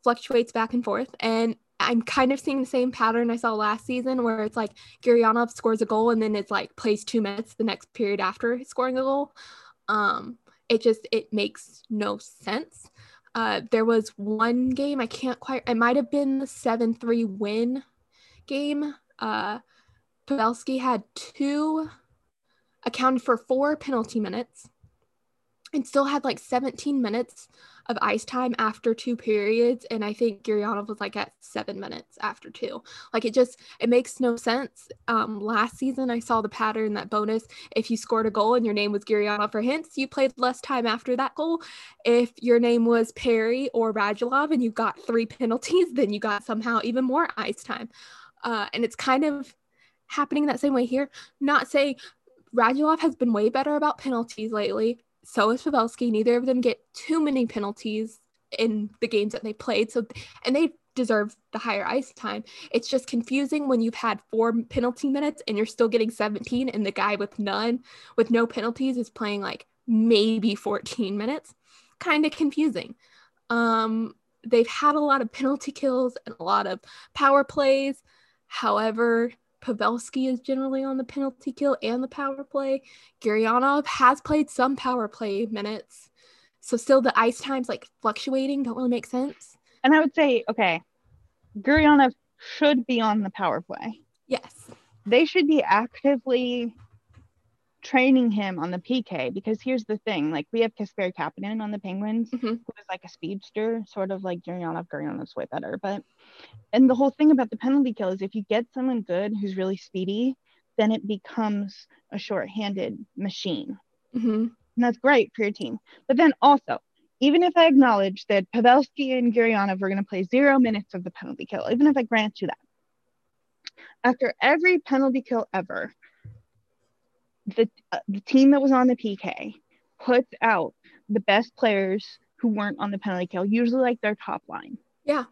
Speaker 1: fluctuates back and forth, and I'm kind of seeing the same pattern I saw last season where it's like Gurianov scores a goal and then it's like plays two minutes the next period after scoring a goal. Um, it just it makes no sense. Uh, there was one game I can't quite. It might have been the seven three win game. Uh, Pavelski had two accounted for four penalty minutes and still had like 17 minutes of ice time after two periods and i think Gurianov was like at seven minutes after two. Like it just it makes no sense. Um last season i saw the pattern that Bowness, if you scored a goal and your name was Gurianov for Hintz you played less time after that goal. If your name was perry or radulov and you got three penalties then you got somehow even more ice time. Uh, and it's kind of happening that same way here. Not saying Radulov has been way better about penalties lately so is Pavelski. Neither of them get too many penalties in the games that they played. So, and they deserve the higher ice time. It's just confusing when you've had four penalty minutes and you're still getting 17, and the guy with none, with no penalties, is playing like maybe 14 minutes. Kind of confusing. Um, they've had a lot of penalty kills and a lot of power plays. However, Pavelski is generally on the penalty kill and the power play. Gurianov has played some power play minutes. So still the ice times like fluctuating don't really make sense.
Speaker 2: And I would say, okay, Gurianov should be on the power play.
Speaker 1: Yes.
Speaker 2: They should be actively training him on the PK because here's the thing like we have Kasperi Kapanen on the Penguins mm-hmm. who is like a speedster sort of like Gurianov Gurianov's way better but and the whole thing about the penalty kill is if you get someone good who's really speedy then it becomes a short-handed machine
Speaker 1: mm-hmm. and
Speaker 2: that's great for your team but then also even if I acknowledge that Pavelski and Gurianov were going to play zero minutes of the penalty kill, even if I grant you that, after every penalty kill ever, the, uh, the team that was on the PK puts out the best players who weren't on the penalty kill, usually like their top line.
Speaker 1: Yeah.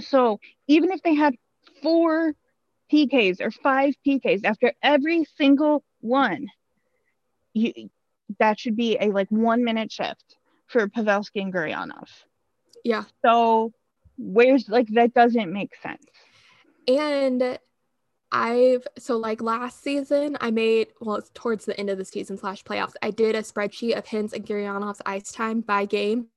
Speaker 2: So even if they had four PKs or five PKs after every single one, you that should be a like one minute shift for Pavelski and Gurianov.
Speaker 1: Yeah.
Speaker 2: So where's like that doesn't make sense.
Speaker 1: And I've so like last season I made well it's towards the end of the season slash playoffs I did a spreadsheet of Hintz and Gurianov's ice time by game,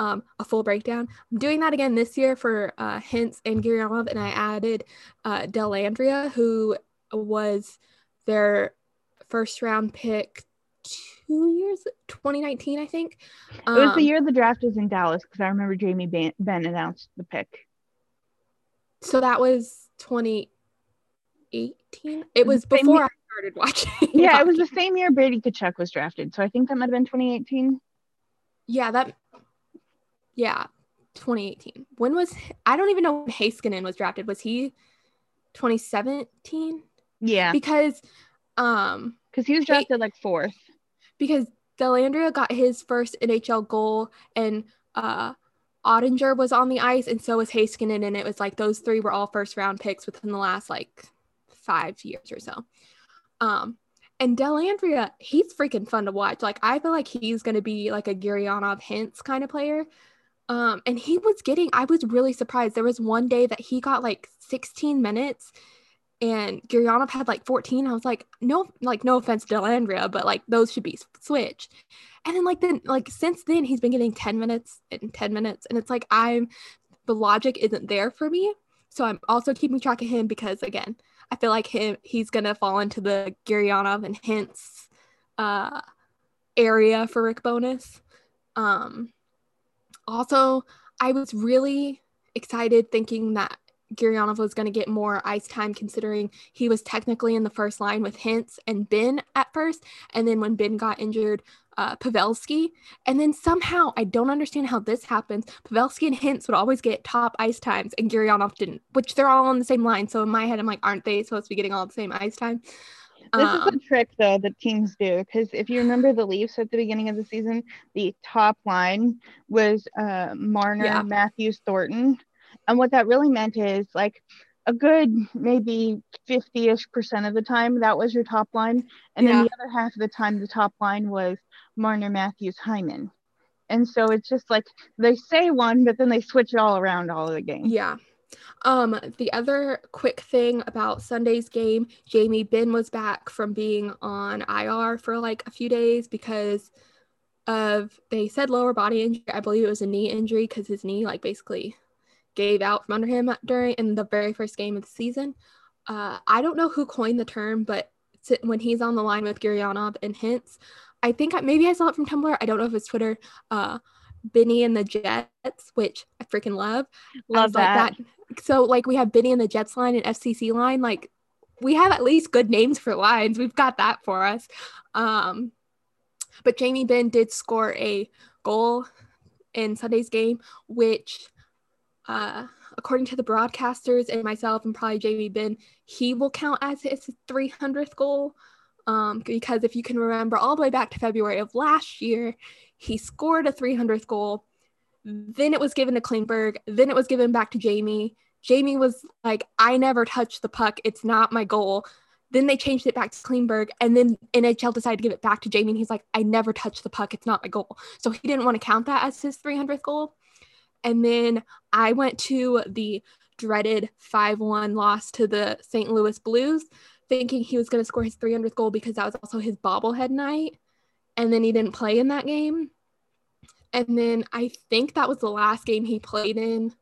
Speaker 1: um, a full breakdown. I'm doing that again this year for uh, Hintz and Gurianov, and I added uh, Dellandrea who was their first round pick two years 2019 I think.
Speaker 2: Um, it was the um, year the draft was in Dallas because I remember Jamie Benn, Benn announced the pick.
Speaker 1: So that was 20 18. It was before. I started watching. <laughs>
Speaker 2: Yeah, hockey. it was the same year Brady Tkachuk was drafted. So I think that might have been 2018.
Speaker 1: Yeah, that yeah, 2018. When was I don't even know when Heiskanen was drafted. Was he 2017?
Speaker 2: Yeah.
Speaker 1: Because um
Speaker 2: because he was drafted like fourth.
Speaker 1: Because Dellandrea got his first NHL goal and uh Oettinger was on the ice and so was Heiskanen and it was like those three were all first round picks within the last like five years or so. Um, and Dellandrea, he's freaking fun to watch. Like I feel like he's gonna be like a Gurianov Hintz kind of player. Um, and he was getting, I was really surprised. There was one day that he got like 16 minutes and Gurianov had like 14. I was like, no, like no offense to Dellandrea, but like those should be switched. And then like then like since then he's been getting 10 minutes and 10 minutes. And it's like I'm the logic isn't there for me. So I'm also keeping track of him because again, I feel like him he's gonna fall into the Gurianov and Hintz uh, area for Rick Bowness. Um, also, I was really excited thinking that Gurianov was going to get more ice time considering he was technically in the first line with Hintz and Benn at first. And then when Benn got injured, uh, Pavelski. And then somehow, I don't understand how this happens. Pavelski and Hintz would always get top ice times and Gurianov didn't, which they're all on the same line. So in my head, I'm like, aren't they supposed to be getting all the same ice time?
Speaker 2: This um, is a um, trick though that teams do because if you remember the Leafs at the beginning of the season, the top line was uh, Marner, yeah. Matthews, Thornton, and what that really meant is like a good maybe 50ish percent of the time that was your top line. And yeah. then the other half of the time the top line was marner matthews hyman. And so it's just like they say one but then they switch it all around all of the game
Speaker 1: yeah. Um the other quick thing about sunday's game jamie benn was back from being on ir for like a few days because of they said lower body injury. I believe it was a knee injury because his knee like basically gave out from under him during in the very first game of the season. Uh, I don't know who coined the term, but when he's on the line with Gurianov and Hintz, I think I, maybe I saw it from Tumblr. I don't know if it's Twitter. Uh, Benny and the Jets, which I freaking love.
Speaker 2: Love that.
Speaker 1: Like that. So like we have Benny and the Jets line and FCC line. Like we have at least good names for lines. We've got that for us. Um, but Jamie Benn did score a goal in Sunday's game, which uh, according to the broadcasters and myself and probably Jamie Benn, he will count as his 300th goal. Um, because if you can remember all the way back to February of last year, he scored a 300th goal. Then it was given to Klingberg. Then it was given back to Jamie. Jamie was like, I never touched the puck. It's not my goal. Then they changed it back to Klingberg. And then NHL decided to give it back to Jamie. And he's like, I never touched the puck. It's not my goal. So he didn't want to count that as his 300th goal. And then I went to the dreaded 5 1 loss to the St. Louis Blues, thinking he was going to score his 300th goal because that was also his bobblehead night. And then he didn't play in that game. And then I think that was the last game he played in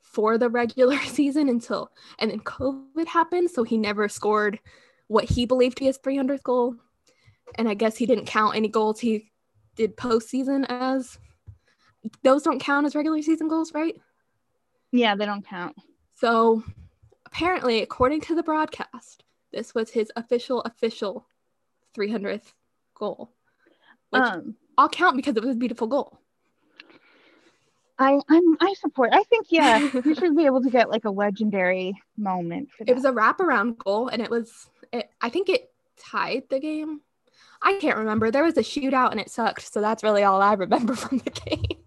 Speaker 1: for the regular <laughs> season until, and then COVID happened. So he never scored what he believed to be his 300th goal. And I guess he didn't count any goals he did postseason as those don't count as regular season goals, right?
Speaker 2: Yeah, they don't count.
Speaker 1: So apparently, according to the broadcast, this was his official official 300th goal. Which um, I'll count because it was a beautiful goal.
Speaker 2: I I'm I support. I think yeah, you <laughs> should be able to get like a legendary moment.
Speaker 1: it was a wraparound goal, and it was. It, I think it tied the game. I can't remember. There was a shootout and it sucked, so that's really all I remember <laughs> from the game.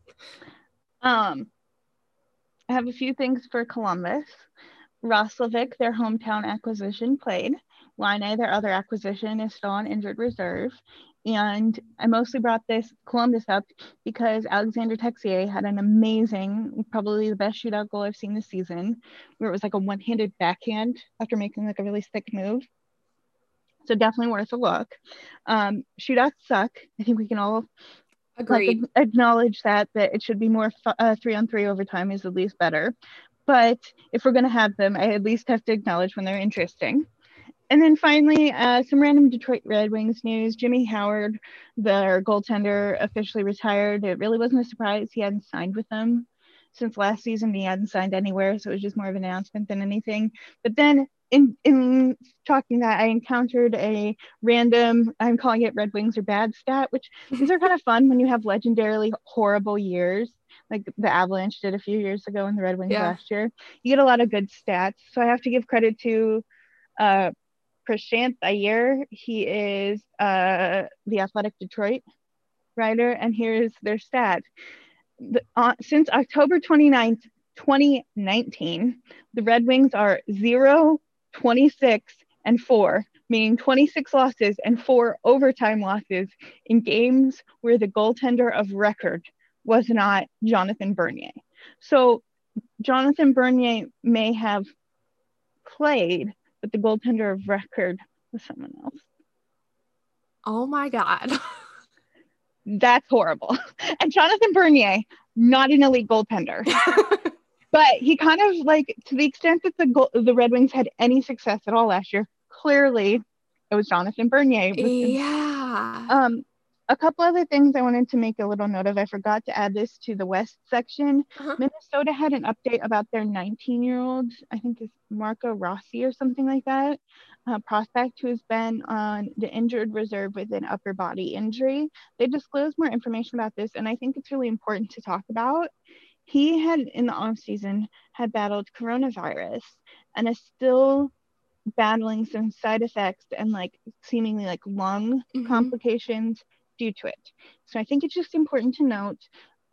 Speaker 2: Um, I have a few things for Columbus. Roslovic, their hometown acquisition, played. Laine, their other acquisition, is still on injured reserve. And I mostly brought this Columbus up because Alexander Texier had an amazing, probably the best shootout goal I've seen this season, where it was like a one handed backhand after making like a really thick move. So definitely worth a look. Um, shootouts suck. I think we can all
Speaker 1: Agreed.
Speaker 2: Like, acknowledge that that it should be more uh, three on three overtime is at least better. But if we're going to have them, I at least have to acknowledge when they're interesting. And then finally, uh, some random Detroit Red Wings news. Jimmy Howard, their goaltender, officially retired. It really wasn't a surprise. He hadn't signed with them since last season. He hadn't signed anywhere, so it was just more of an announcement than anything. But then in in talking that, I encountered a random, I'm calling it Red Wings or bad stat, which these are kind of fun when you have legendarily horrible years like the Avalanche did a few years ago and the Red Wings yeah. last year. You get a lot of good stats. So I have to give credit to uh, Prashanth Iyer. He is uh, the Athletic Detroit writer, and here's their stat. The, uh, since October 29th, 2019, the Red Wings are 0, 26, and 4, meaning 26 losses and four overtime losses in games where the goaltender of record was not Jonathan Bernier. So Jonathan Bernier may have played, but the goaltender of record was someone else.
Speaker 1: Oh my God.
Speaker 2: That's horrible. <laughs> And Jonathan Bernier, not an elite goaltender. <laughs> but he kind of like to the extent that the goal, the Red Wings had any success at all last year, clearly it was Jonathan Bernier.
Speaker 1: Yeah.
Speaker 2: Um, a couple other things I wanted to make a little note of. I forgot to add this to the West section. Uh-huh. Minnesota had an update about their 19 year old, I think it's Marco Rossi or something like that, uh, prospect who has been on the injured reserve with an upper body injury. They disclosed more information about this, and I think it's really important to talk about. He had in the off season had battled coronavirus and is still battling some side effects and like seemingly like lung mm-hmm. complications due to it. So I think it's just important to note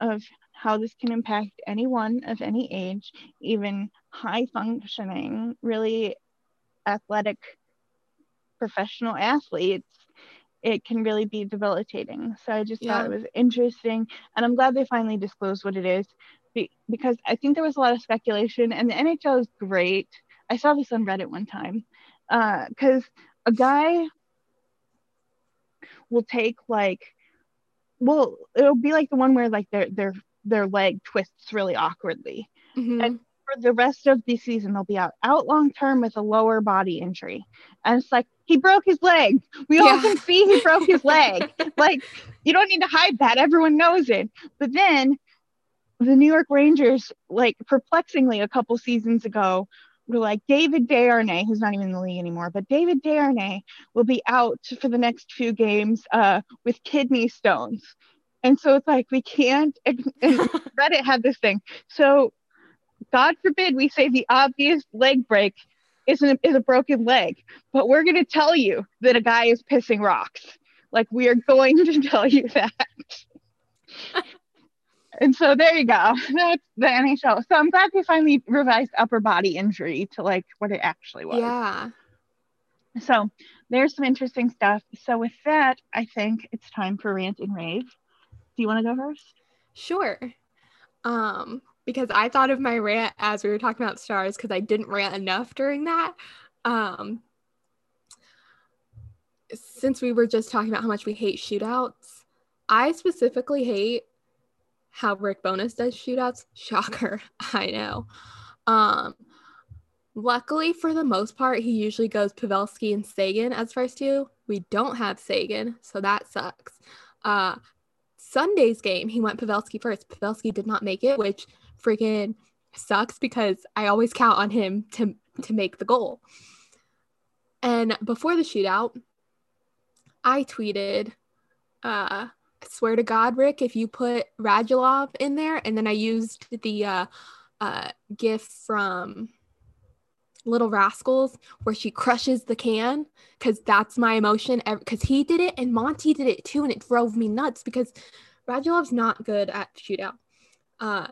Speaker 2: of how this can impact anyone of any age, even high functioning, really athletic professional athletes. It can really be debilitating. So I just yeah. thought it was interesting. And I'm glad they finally disclosed what it is because I think there was a lot of speculation, and the NHL is great. I saw this on Reddit one time because uh, a guy will take like well it'll be like the one where like their their their leg twists really awkwardly mm-hmm. and for the rest of the season they'll be out out long term with a lower body injury and it's like he broke his leg we yeah. all can see he broke his leg <laughs> like you don't need to hide that everyone knows it but then the new york rangers like perplexingly a couple seasons ago we're like David Desharnais, who's not even in the league anymore, but David Desharnais will be out for the next few games uh, with kidney stones. And so it's like we can't. <laughs> Reddit had this thing. So God forbid we say the obvious leg break isn't is a broken leg, but we're going to tell you that a guy is pissing rocks. Like we are going to tell you that. <laughs> And so there you go. <laughs> That's the NHL. So I'm glad they finally revised upper body injury to like what it actually was.
Speaker 1: Yeah.
Speaker 2: So there's some interesting stuff. So with that, I think it's time for rant and rave. Do you want to go first?
Speaker 1: Sure. Um, because I thought of my rant as we were talking about stars because I didn't rant enough during that. Um, since we were just talking about how much we hate shootouts, I specifically hate how Rick Bowness does shootouts. Shocker, <laughs> I know. Um, luckily, for the most part, he usually goes Pavelski and Seguin as first two. We don't have Seguin, so that sucks. Uh, Sunday's game, he went Pavelski first. Pavelski did not make it, which freaking sucks because I always count on him to to make the goal. And before the shootout, I tweeted uh, swear to God, Rick, if you put Radulov in there, and then I used the uh, uh, gif from Little Rascals where she crushes the can, because that's my emotion. Because he did it and Monty did it too, and it drove me nuts because Radulov's not good at shootout. Uh,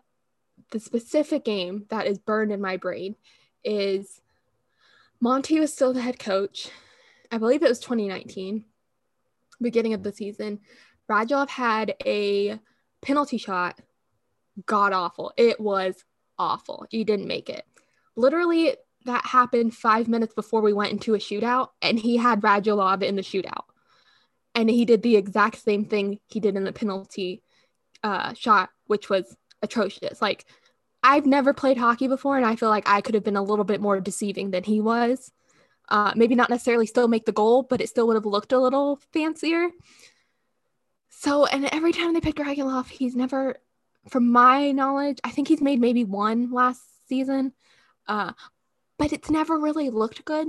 Speaker 1: the specific game that is burned in my brain is Monty was still the head coach. I believe it was 2019, beginning of the season. Radulov had a penalty shot, god awful. It was awful. He didn't make it. Literally, that happened five minutes before we went into a shootout, and he had Radulov in the shootout. And he did the exact same thing he did in the penalty uh, shot, which was atrocious. Like, I've never played hockey before, and I feel like I could have been a little bit more deceiving than he was. Uh, maybe not necessarily still make the goal, but it still would have looked a little fancier. So, and every time they pick Radulov, he's never, from my knowledge, I think he's made maybe one last season, uh, but it's never really looked good.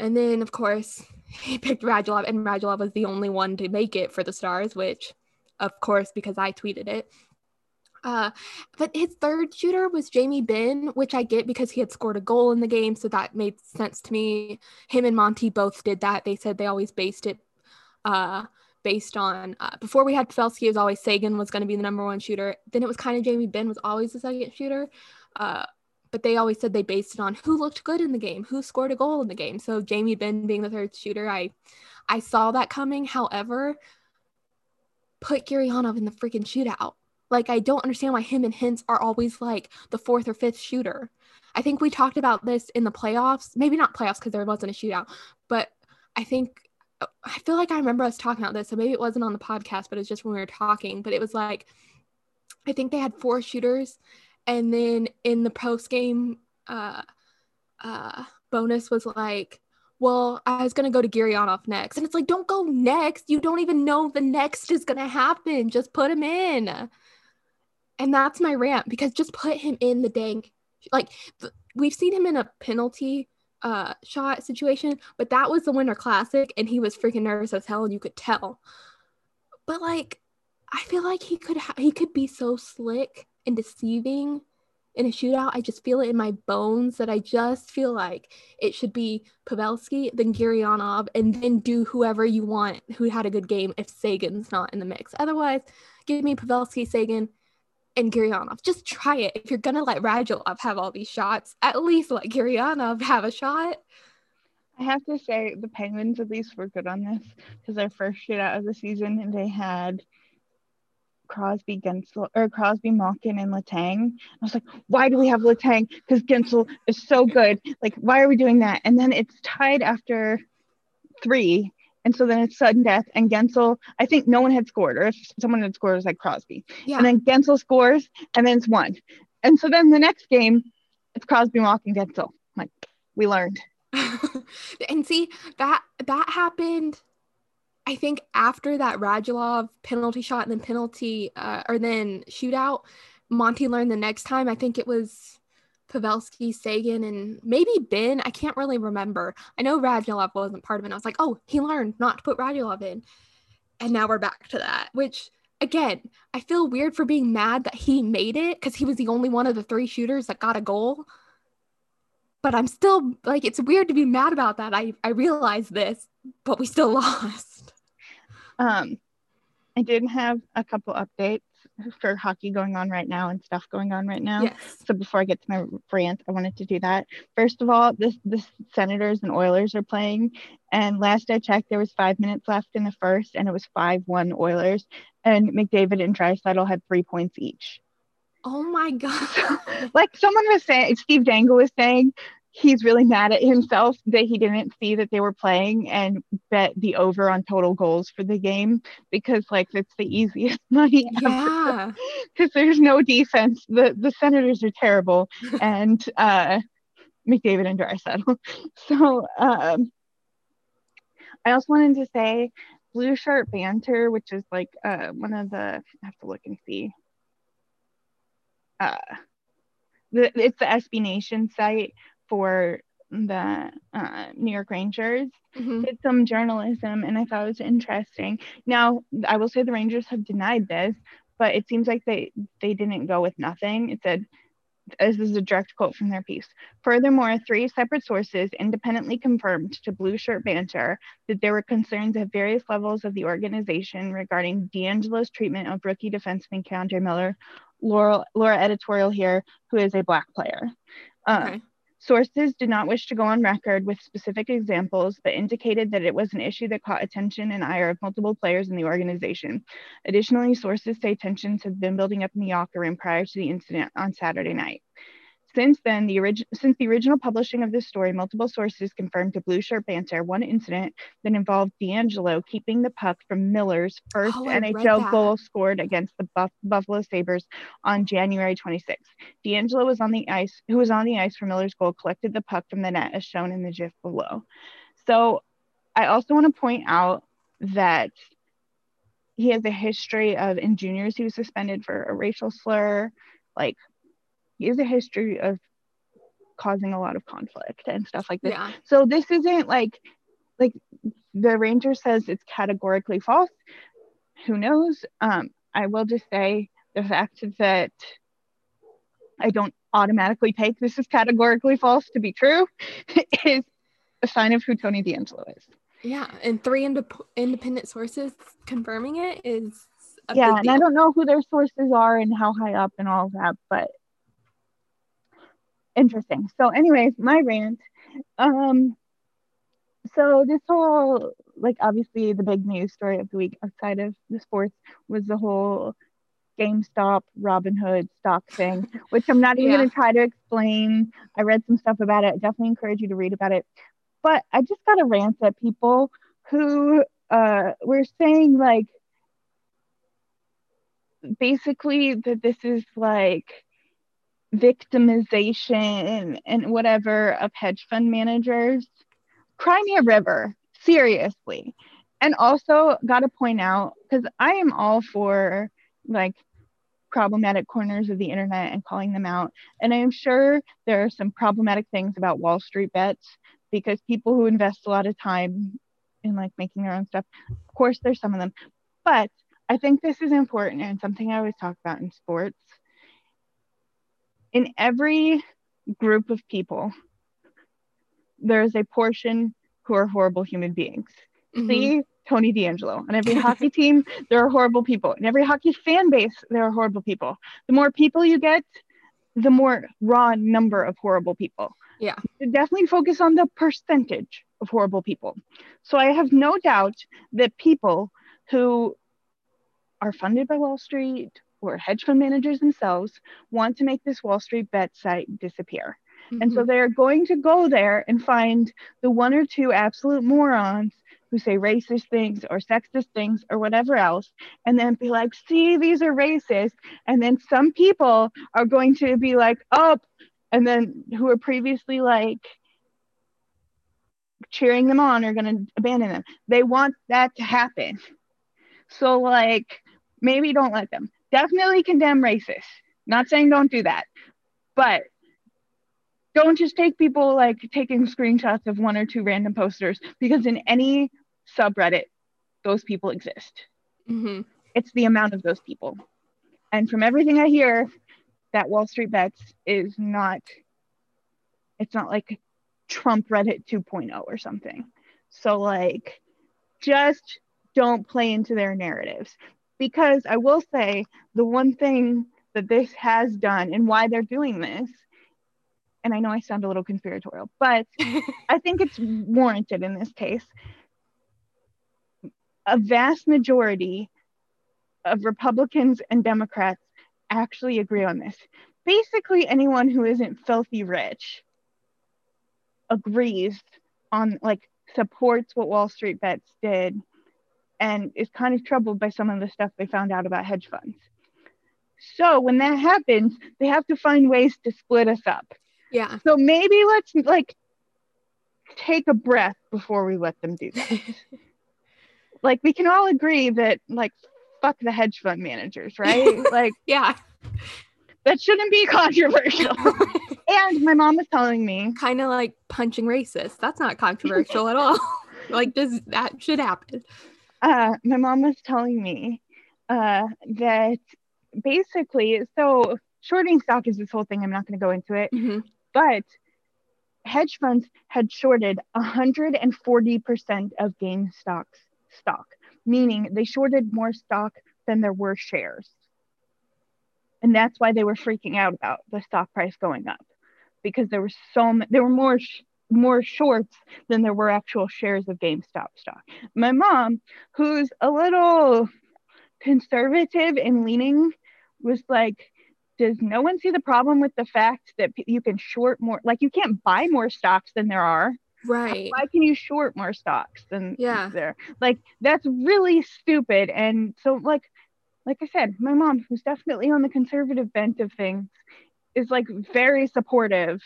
Speaker 1: And then, of course, <laughs> he picked Radulov, and Radulov was the only one to make it for the Stars, which, of course, because I tweeted it. Uh, but his third shooter was Jamie Benn, which I get because he had scored a goal in the game, so that made sense to me. Him and Monty both did that. They said they always based it uh, based on uh, before we had Pavelski, it was always Seguin was going to be the number one shooter. Then it was kind of Jamie Benn was always the second shooter. Uh, but they always said they based it on who looked good in the game, who scored a goal in the game. So Jamie Benn being the third shooter, I I saw that coming. However, put Gurianov in the freaking shootout. Like I don't understand why him and Hintz are always like the fourth or fifth shooter. I think we talked about this in the playoffs, maybe not playoffs because there wasn't a shootout, but I think I feel like I remember us talking about this. So maybe it wasn't on the podcast, but it's just when we were talking. But it was like, I think they had four shooters. And then in the post game uh, uh, Bowness was like, well, I was going to go to Gurianov next. And it's like, don't go next. You don't even know the next is going to happen. Just put him in. And that's my rant because just put him in the dang. Like, th- we've seen him in a penalty uh shot situation, but that was the Winter Classic and he was freaking nervous as hell and you could tell. But like I feel like he could ha- he could be so slick and deceiving in a shootout. I just feel it in my bones that I just feel like it should be Pavelski, then Gurianov, and then do whoever you want who had a good game if Seguin's not in the mix. Otherwise, give me Pavelski, Seguin, and Gurianov. Just try it. If you're gonna let Radulov have all these shots, at least let Gurianov have a shot.
Speaker 2: I have to say the Penguins at least were good on this because their first shootout of the season and they had Crosby, Guentzel, or Crosby, Malkin, and Letang. I was like, why do we have Letang? Because Guentzel is so good. Like, why are we doing that? And then it's tied after three, and so then it's sudden death. And Guentzel, I think no one had scored, or if someone had scored, it was like Crosby. Yeah. And then Guentzel scores, and then it's one. And so then the next game, it's Crosby walking Guentzel. Like we learned. <laughs>
Speaker 1: and see that that happened. I think after that Radulov penalty shot and then penalty uh, or then shootout, Monty learned the next time. I think it was Pavelski, Seguin, and maybe Benn. I can't really remember. I know Radulov wasn't part of it. I was like, oh, he learned not to put Radulov in. And now we're back to that, which again, I feel weird for being mad that he made it because he was the only one of the three shooters that got a goal. But I'm still like, it's weird to be mad about that. I, I realize this, but we still <laughs> lost.
Speaker 2: Um, I did have a couple updates for hockey going on right now and stuff going on right now. Yes. So before I get to my rant, I wanted to do that. First of all, this the Senators and Oilers are playing, and last I checked, there was five minutes left in the first, and it was five one Oilers, and McDavid and Draisaitl had three points each.
Speaker 1: Oh my god! <laughs>
Speaker 2: like someone was saying, Steve Dangle was saying, he's really mad at himself that he didn't see that they were playing and bet the over on total goals for the game because like it's the easiest <laughs> money
Speaker 1: yeah.
Speaker 2: because <laughs> there's no defense. The the senators are terrible <laughs> and uh mcdavid and draisaitl so um i also wanted to say blue shirt banter which is like uh one of the i have to look and see. Uh the, it's the SB Nation site for the uh, New York Rangers,
Speaker 1: Mhm.
Speaker 2: did some journalism, and I thought it was interesting. Now, I will say the Rangers have denied this, but it seems like they they didn't go with nothing. It said. This is a direct quote from their piece. Furthermore, three separate sources independently confirmed to Blue Shirt Banter that there were concerns at various levels of the organization regarding D'Angelo's treatment of rookie defenseman K'Andre Miller. Laura, Laura editorial here, who is a black player. Uh,
Speaker 1: Okay.
Speaker 2: Sources did not wish to go on record with specific examples, but indicated that it was an issue that caught attention and ire of multiple players in the organization. Additionally, sources say tensions have been building up in the locker room prior to the incident on Saturday night. Since then, the orig- since the original publishing of this story, multiple sources confirmed to Blue Shirt Banter one incident that involved D'Angelo keeping the puck from Miller's first
Speaker 1: Oh,
Speaker 2: NHL goal scored against the Buff- Buffalo Sabres on January 26th. D'Angelo was on the ice, who was on the ice for Miller's goal, collected the puck from the net as shown in the GIF below. So I also want to point out that he has a history of in juniors he was suspended for a racial slur. Like he has a history of causing a lot of conflict and stuff like this.
Speaker 1: Yeah.
Speaker 2: So this isn't like like the ranger says it's categorically false. Who knows? Um, I will just say the fact that I don't automatically take this is categorically false to be true <laughs> is a sign of who Tony D'Angelo is.
Speaker 1: Yeah. And three indep- independent sources confirming it is a
Speaker 2: yeah, and I don't know who their sources are and how high up and all of that, but interesting. So, anyways, my rant. Um, so this whole like obviously the big news story of the week outside of the sports was the whole GameStop Robinhood stock thing, which I'm not even
Speaker 1: Yeah.
Speaker 2: going to try to explain. I read some stuff about it. I definitely encourage you to read about it. But I just got a rant at people who uh, were saying like basically that this is like victimization and whatever of hedge fund managers. Crimea River, seriously. And also, got to point out because I am all for like problematic corners of the internet and calling them out. And I am sure there are some problematic things about Wall Street bets because people who invest a lot of time in like making their own stuff, of course, there's some of them. But I think this is important and something I always talk about in sports. In every group of people, there is a portion who are horrible human beings.
Speaker 1: Mhm.
Speaker 2: See Tony D'Angelo. On every hockey team, there are horrible people. In every hockey fan base, there are horrible people. The more people you get, the more raw number of horrible people.
Speaker 1: Yeah.
Speaker 2: You definitely focus on the percentage of horrible people. So I have no doubt that people who are funded by Wall Street or hedge fund managers themselves want to make this Wall Street bet site disappear. And so
Speaker 1: Mhm.
Speaker 2: they're going to go there and find the one or two absolute morons who say racist things or sexist things or whatever else, and then be like, see, these are racist. And then some people are going to be like, oh, and then who were previously like cheering them on are going to abandon them. They want that to happen. So, like, maybe don't let them. Definitely condemn racists. Not saying don't do that, but don't just take people like taking screenshots of one or two random posters because in any subreddit, those people exist.
Speaker 1: Mhm.
Speaker 2: It's the amount of those people. And from everything I hear, that Wall Street Bets is not, it's not like Trump Reddit 2.0 or something. So, like, just don't play into their narratives. Because I will say the one thing that this has done and why they're doing this, and I know I sound a little conspiratorial, but <laughs> I think it's warranted in this case. A vast majority of Republicans and Democrats actually agree on this. Basically, anyone who isn't filthy rich agrees on, like, supports what Wall Street Bets did and is kind of troubled by some of the stuff they found out about hedge funds. So, when that happens, they have to find ways to split us up.
Speaker 1: Yeah.
Speaker 2: So maybe let's like take a breath before we let them do that. <laughs> like we can all agree that like fuck the hedge fund managers, right? <laughs> like
Speaker 1: yeah.
Speaker 2: that shouldn't be controversial. <laughs> And my mom was telling me
Speaker 1: kind of like punching racists. That's not controversial at all. like, does that should happen?
Speaker 2: Uh, my mom was telling me uh, that basically, so shorting stock is this whole thing. I'm not going to go into it,
Speaker 1: Mm-hmm.
Speaker 2: but hedge funds had shorted 140% of GameStop's stock, meaning they shorted more stock than there were shares. And that's why they were freaking out about the stock price going up because there were so m- there were more sh- more shorts than there were actual shares of GameStop stock. My mom, who's a little conservative and leaning, was like, does no one see the problem with the fact that you can short more? Like, you can't buy more stocks than there are.
Speaker 1: Right.
Speaker 2: Why can you short more stocks than
Speaker 1: Yeah.
Speaker 2: there? Like, that's really stupid. And so, like, like I said, my mom, who's definitely on the conservative bent of things, is like very supportive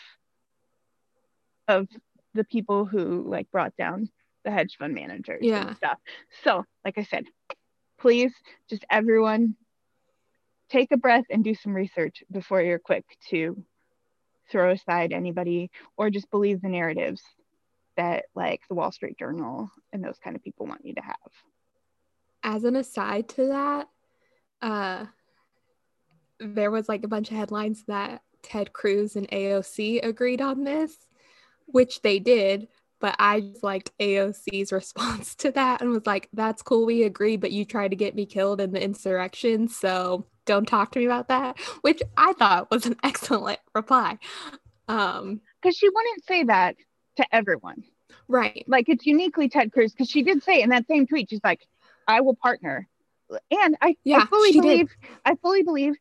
Speaker 2: of the people who like brought down the hedge fund managers
Speaker 1: Yeah.
Speaker 2: and stuff. So, like I said, please just everyone take a breath and do some research before you're quick to throw aside anybody or just believe the narratives that like the Wall Street Journal and those kind of people want you to have.
Speaker 1: As an aside to that, uh, there was like a bunch of headlines that Ted Cruz and AOC agreed on this, which they did. But I just liked AOC's <laughs> response to that and was like, that's cool, we agree, but you tried to get me killed in the insurrection. So don't talk to me about that, <laughs> which I thought was an <laughs> excellent reply. Um,
Speaker 2: Because she wouldn't say that to everyone.
Speaker 1: right.
Speaker 2: Like it's uniquely Ted Cruz because she did say in that same tweet, she's like, I will partner. And I, I fully
Speaker 1: she did.
Speaker 2: believe I fully believe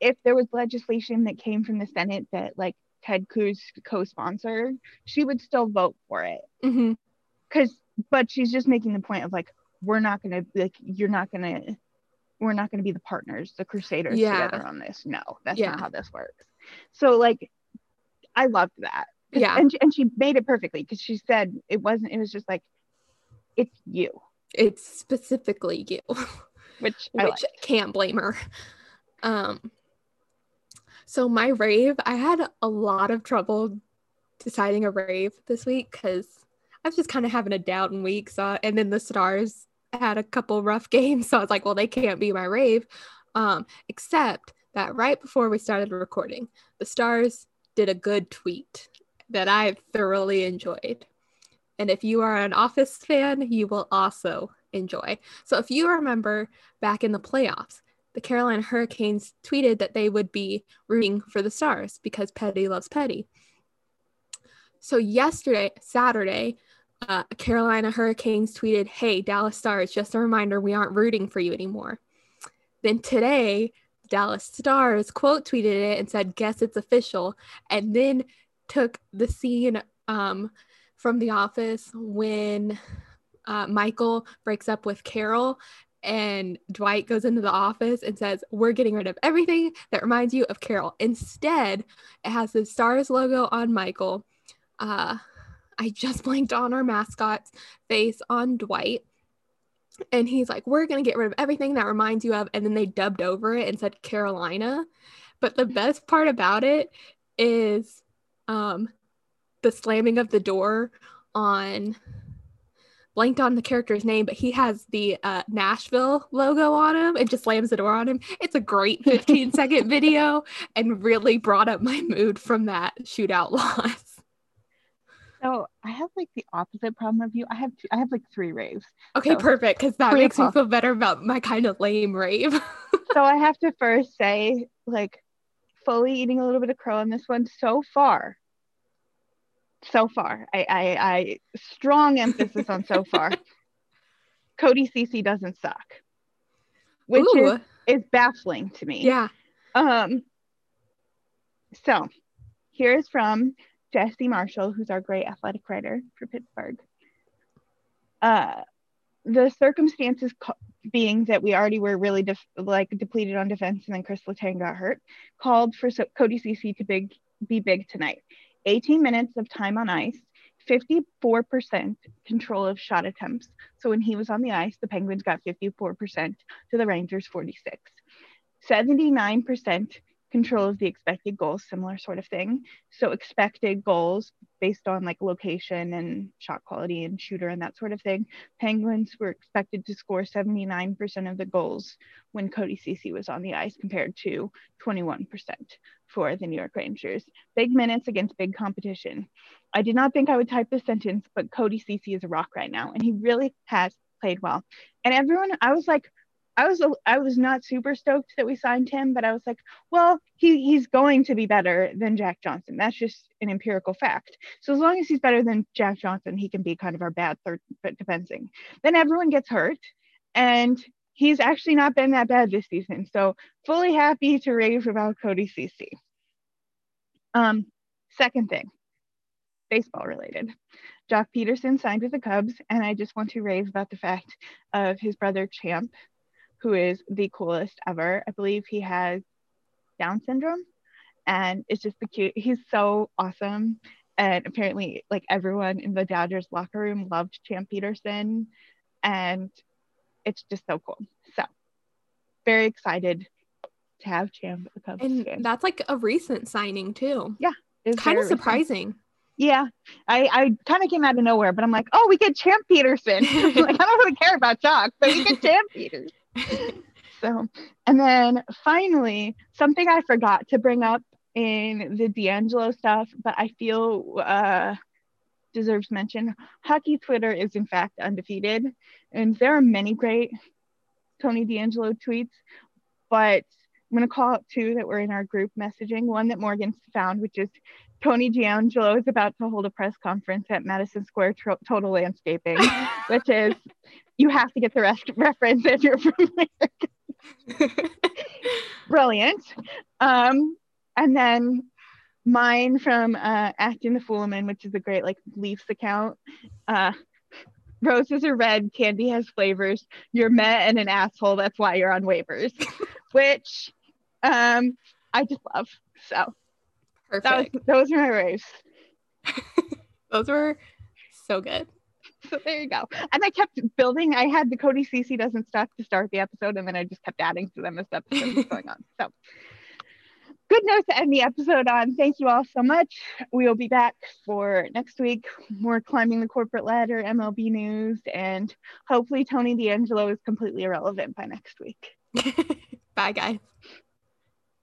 Speaker 2: if there was legislation that came from the Senate that like Ted Cruz co-sponsored, she would still vote for it.
Speaker 1: hmm
Speaker 2: Cause but she's just making the point of like, we're not gonna like you're not gonna we're not gonna be the partners, the crusaders
Speaker 1: Yeah.
Speaker 2: together on this. No, that's
Speaker 1: Yeah.
Speaker 2: not how this works. So like I loved that.
Speaker 1: Yeah.
Speaker 2: And, and she made it perfectly because she said it wasn't, it was just like, it's you,
Speaker 1: It's specifically you. <laughs>
Speaker 2: which I
Speaker 1: which
Speaker 2: liked.
Speaker 1: can't blame her. Um, so my rave, I had a lot of trouble deciding a rave this week because I was just kind of having a down week. So, and then the stars had a couple rough <laughs> games, so I was like, well, they can't be my rave. Um, except that right before we started recording, the stars did a good tweet that I thoroughly enjoyed. And if you are an Office fan, you will also enjoy. So if you remember back in the playoffs, the Carolina Hurricanes tweeted that they would be rooting for the Stars because Petty loves Petty. So yesterday, Saturday, uh, Carolina Hurricanes tweeted, "Hey Dallas Stars, just a reminder, we aren't rooting for you anymore." Then today, Dallas Stars quote tweeted it and said, "Guess it's official," and then took the scene um, from The Office when uh, Michael breaks up with Carol and Dwight goes into the office and says, We're getting rid of everything that reminds you of Carol. Instead, it has the Stars logo on Michael. Uh, I just blanked on our mascot's face on Dwight. And he's like, We're going to get rid of everything that reminds you of. And then they dubbed over it and said Carolina. But the best part about it is um, the slamming of the door on blanked on the character's name, but he has the uh, Nashville logo on him and just slams the door on him. It's a great <laughs> 15 second video and really brought up my mood from that shootout <laughs> loss.
Speaker 2: So I have like the opposite problem of you. I have two, I have like three raves.
Speaker 1: Okay,
Speaker 2: So,
Speaker 1: perfect, because that makes me feel better about my kind of lame rave. <laughs>
Speaker 2: so I have to first say, like, fully eating a little bit of crow on this one so far. So far, I, I, I strong emphasis on so far. <laughs> Cody Ceci doesn't suck, which is, is baffling to me.
Speaker 1: yeah.
Speaker 2: Um, so here's from Jesse Marshall, who's our great athletic writer for Pittsburgh. Uh, the circumstances co- being that we already were really def- like depleted on defense, and then Chris Letang got hurt, called for so- Cody Ceci to big be big tonight. 18 minutes of time on ice, 54% control of shot attempts. So when he was on the ice, the Penguins got 54% to the Rangers 46. 79% control of the expected goals, similar sort of thing. So expected goals based on like location and shot quality and shooter and that sort of thing. Penguins were expected to score 79% of the goals when Cody Ceci was on the ice compared to 21% for the New York Rangers. Big minutes against big competition. I did not think I would type this sentence, but Cody Ceci is a rock right now and he really has played well. And everyone, I was like, I was I was not super stoked that we signed him, but I was like, well, he he's going to be better than Jack Johnson. That's just an empirical fact. So as long as he's better than Jack Johnson, he can be kind of our bad third defending. Then everyone gets hurt, and he's actually not been that bad this season. So fully happy to rave about Cody Ceci. Um, second thing, baseball related. Joc Pederson signed with the Cubs, and I just want to rave about the fact of his brother Champ who is the coolest ever. I believe he has Down syndrome, and it's just the cute. He's so awesome, and apparently, like everyone in the Dodgers locker room loved Champ Pederson and it's just so cool. So, very excited to have Champ at the Cubs.
Speaker 1: And game. that's like a recent signing too.
Speaker 2: Yeah,
Speaker 1: it's kind of surprising. Recent.
Speaker 2: Yeah, I, I kind of came out of nowhere, but I'm like, oh, we get Champ Pederson. <laughs> like, I don't really care about Joc, but we get <laughs> Champ Pederson. <laughs> so, and then finally, something I forgot to bring up in the D'Angelo stuff, but I feel uh, deserves mention. Hockey Twitter is in fact undefeated, and there are many great Tony D'Angelo tweets, but I'm going to call out two that were in our group messaging. One that Morgan found, which is Tony D'Angelo is about to hold a press conference at Madison Square Total Landscaping, <laughs> which is you have to get the rest reference if you're from America. <laughs> Brilliant. Um, and then mine from uh, Acting the Foolman, which is a great like Leafs account. Uh, roses are red, candy has flavors. You're met and an asshole. That's why you're on waivers, <laughs> which um, I just love. So Perfect. Was, those are my raves. <laughs>
Speaker 1: those were so good. <laughs>
Speaker 2: So there you go. And I kept building. I had the Cody Ceci doesn't stop to start the episode, and then I just kept adding to them as the episode was going on. So good note to end the episode on. Thank you all so much. We will be back for next week. More climbing the corporate ladder, MLB news, and hopefully Tony DeAngelo is completely irrelevant by next week. <laughs>
Speaker 1: Bye, guys.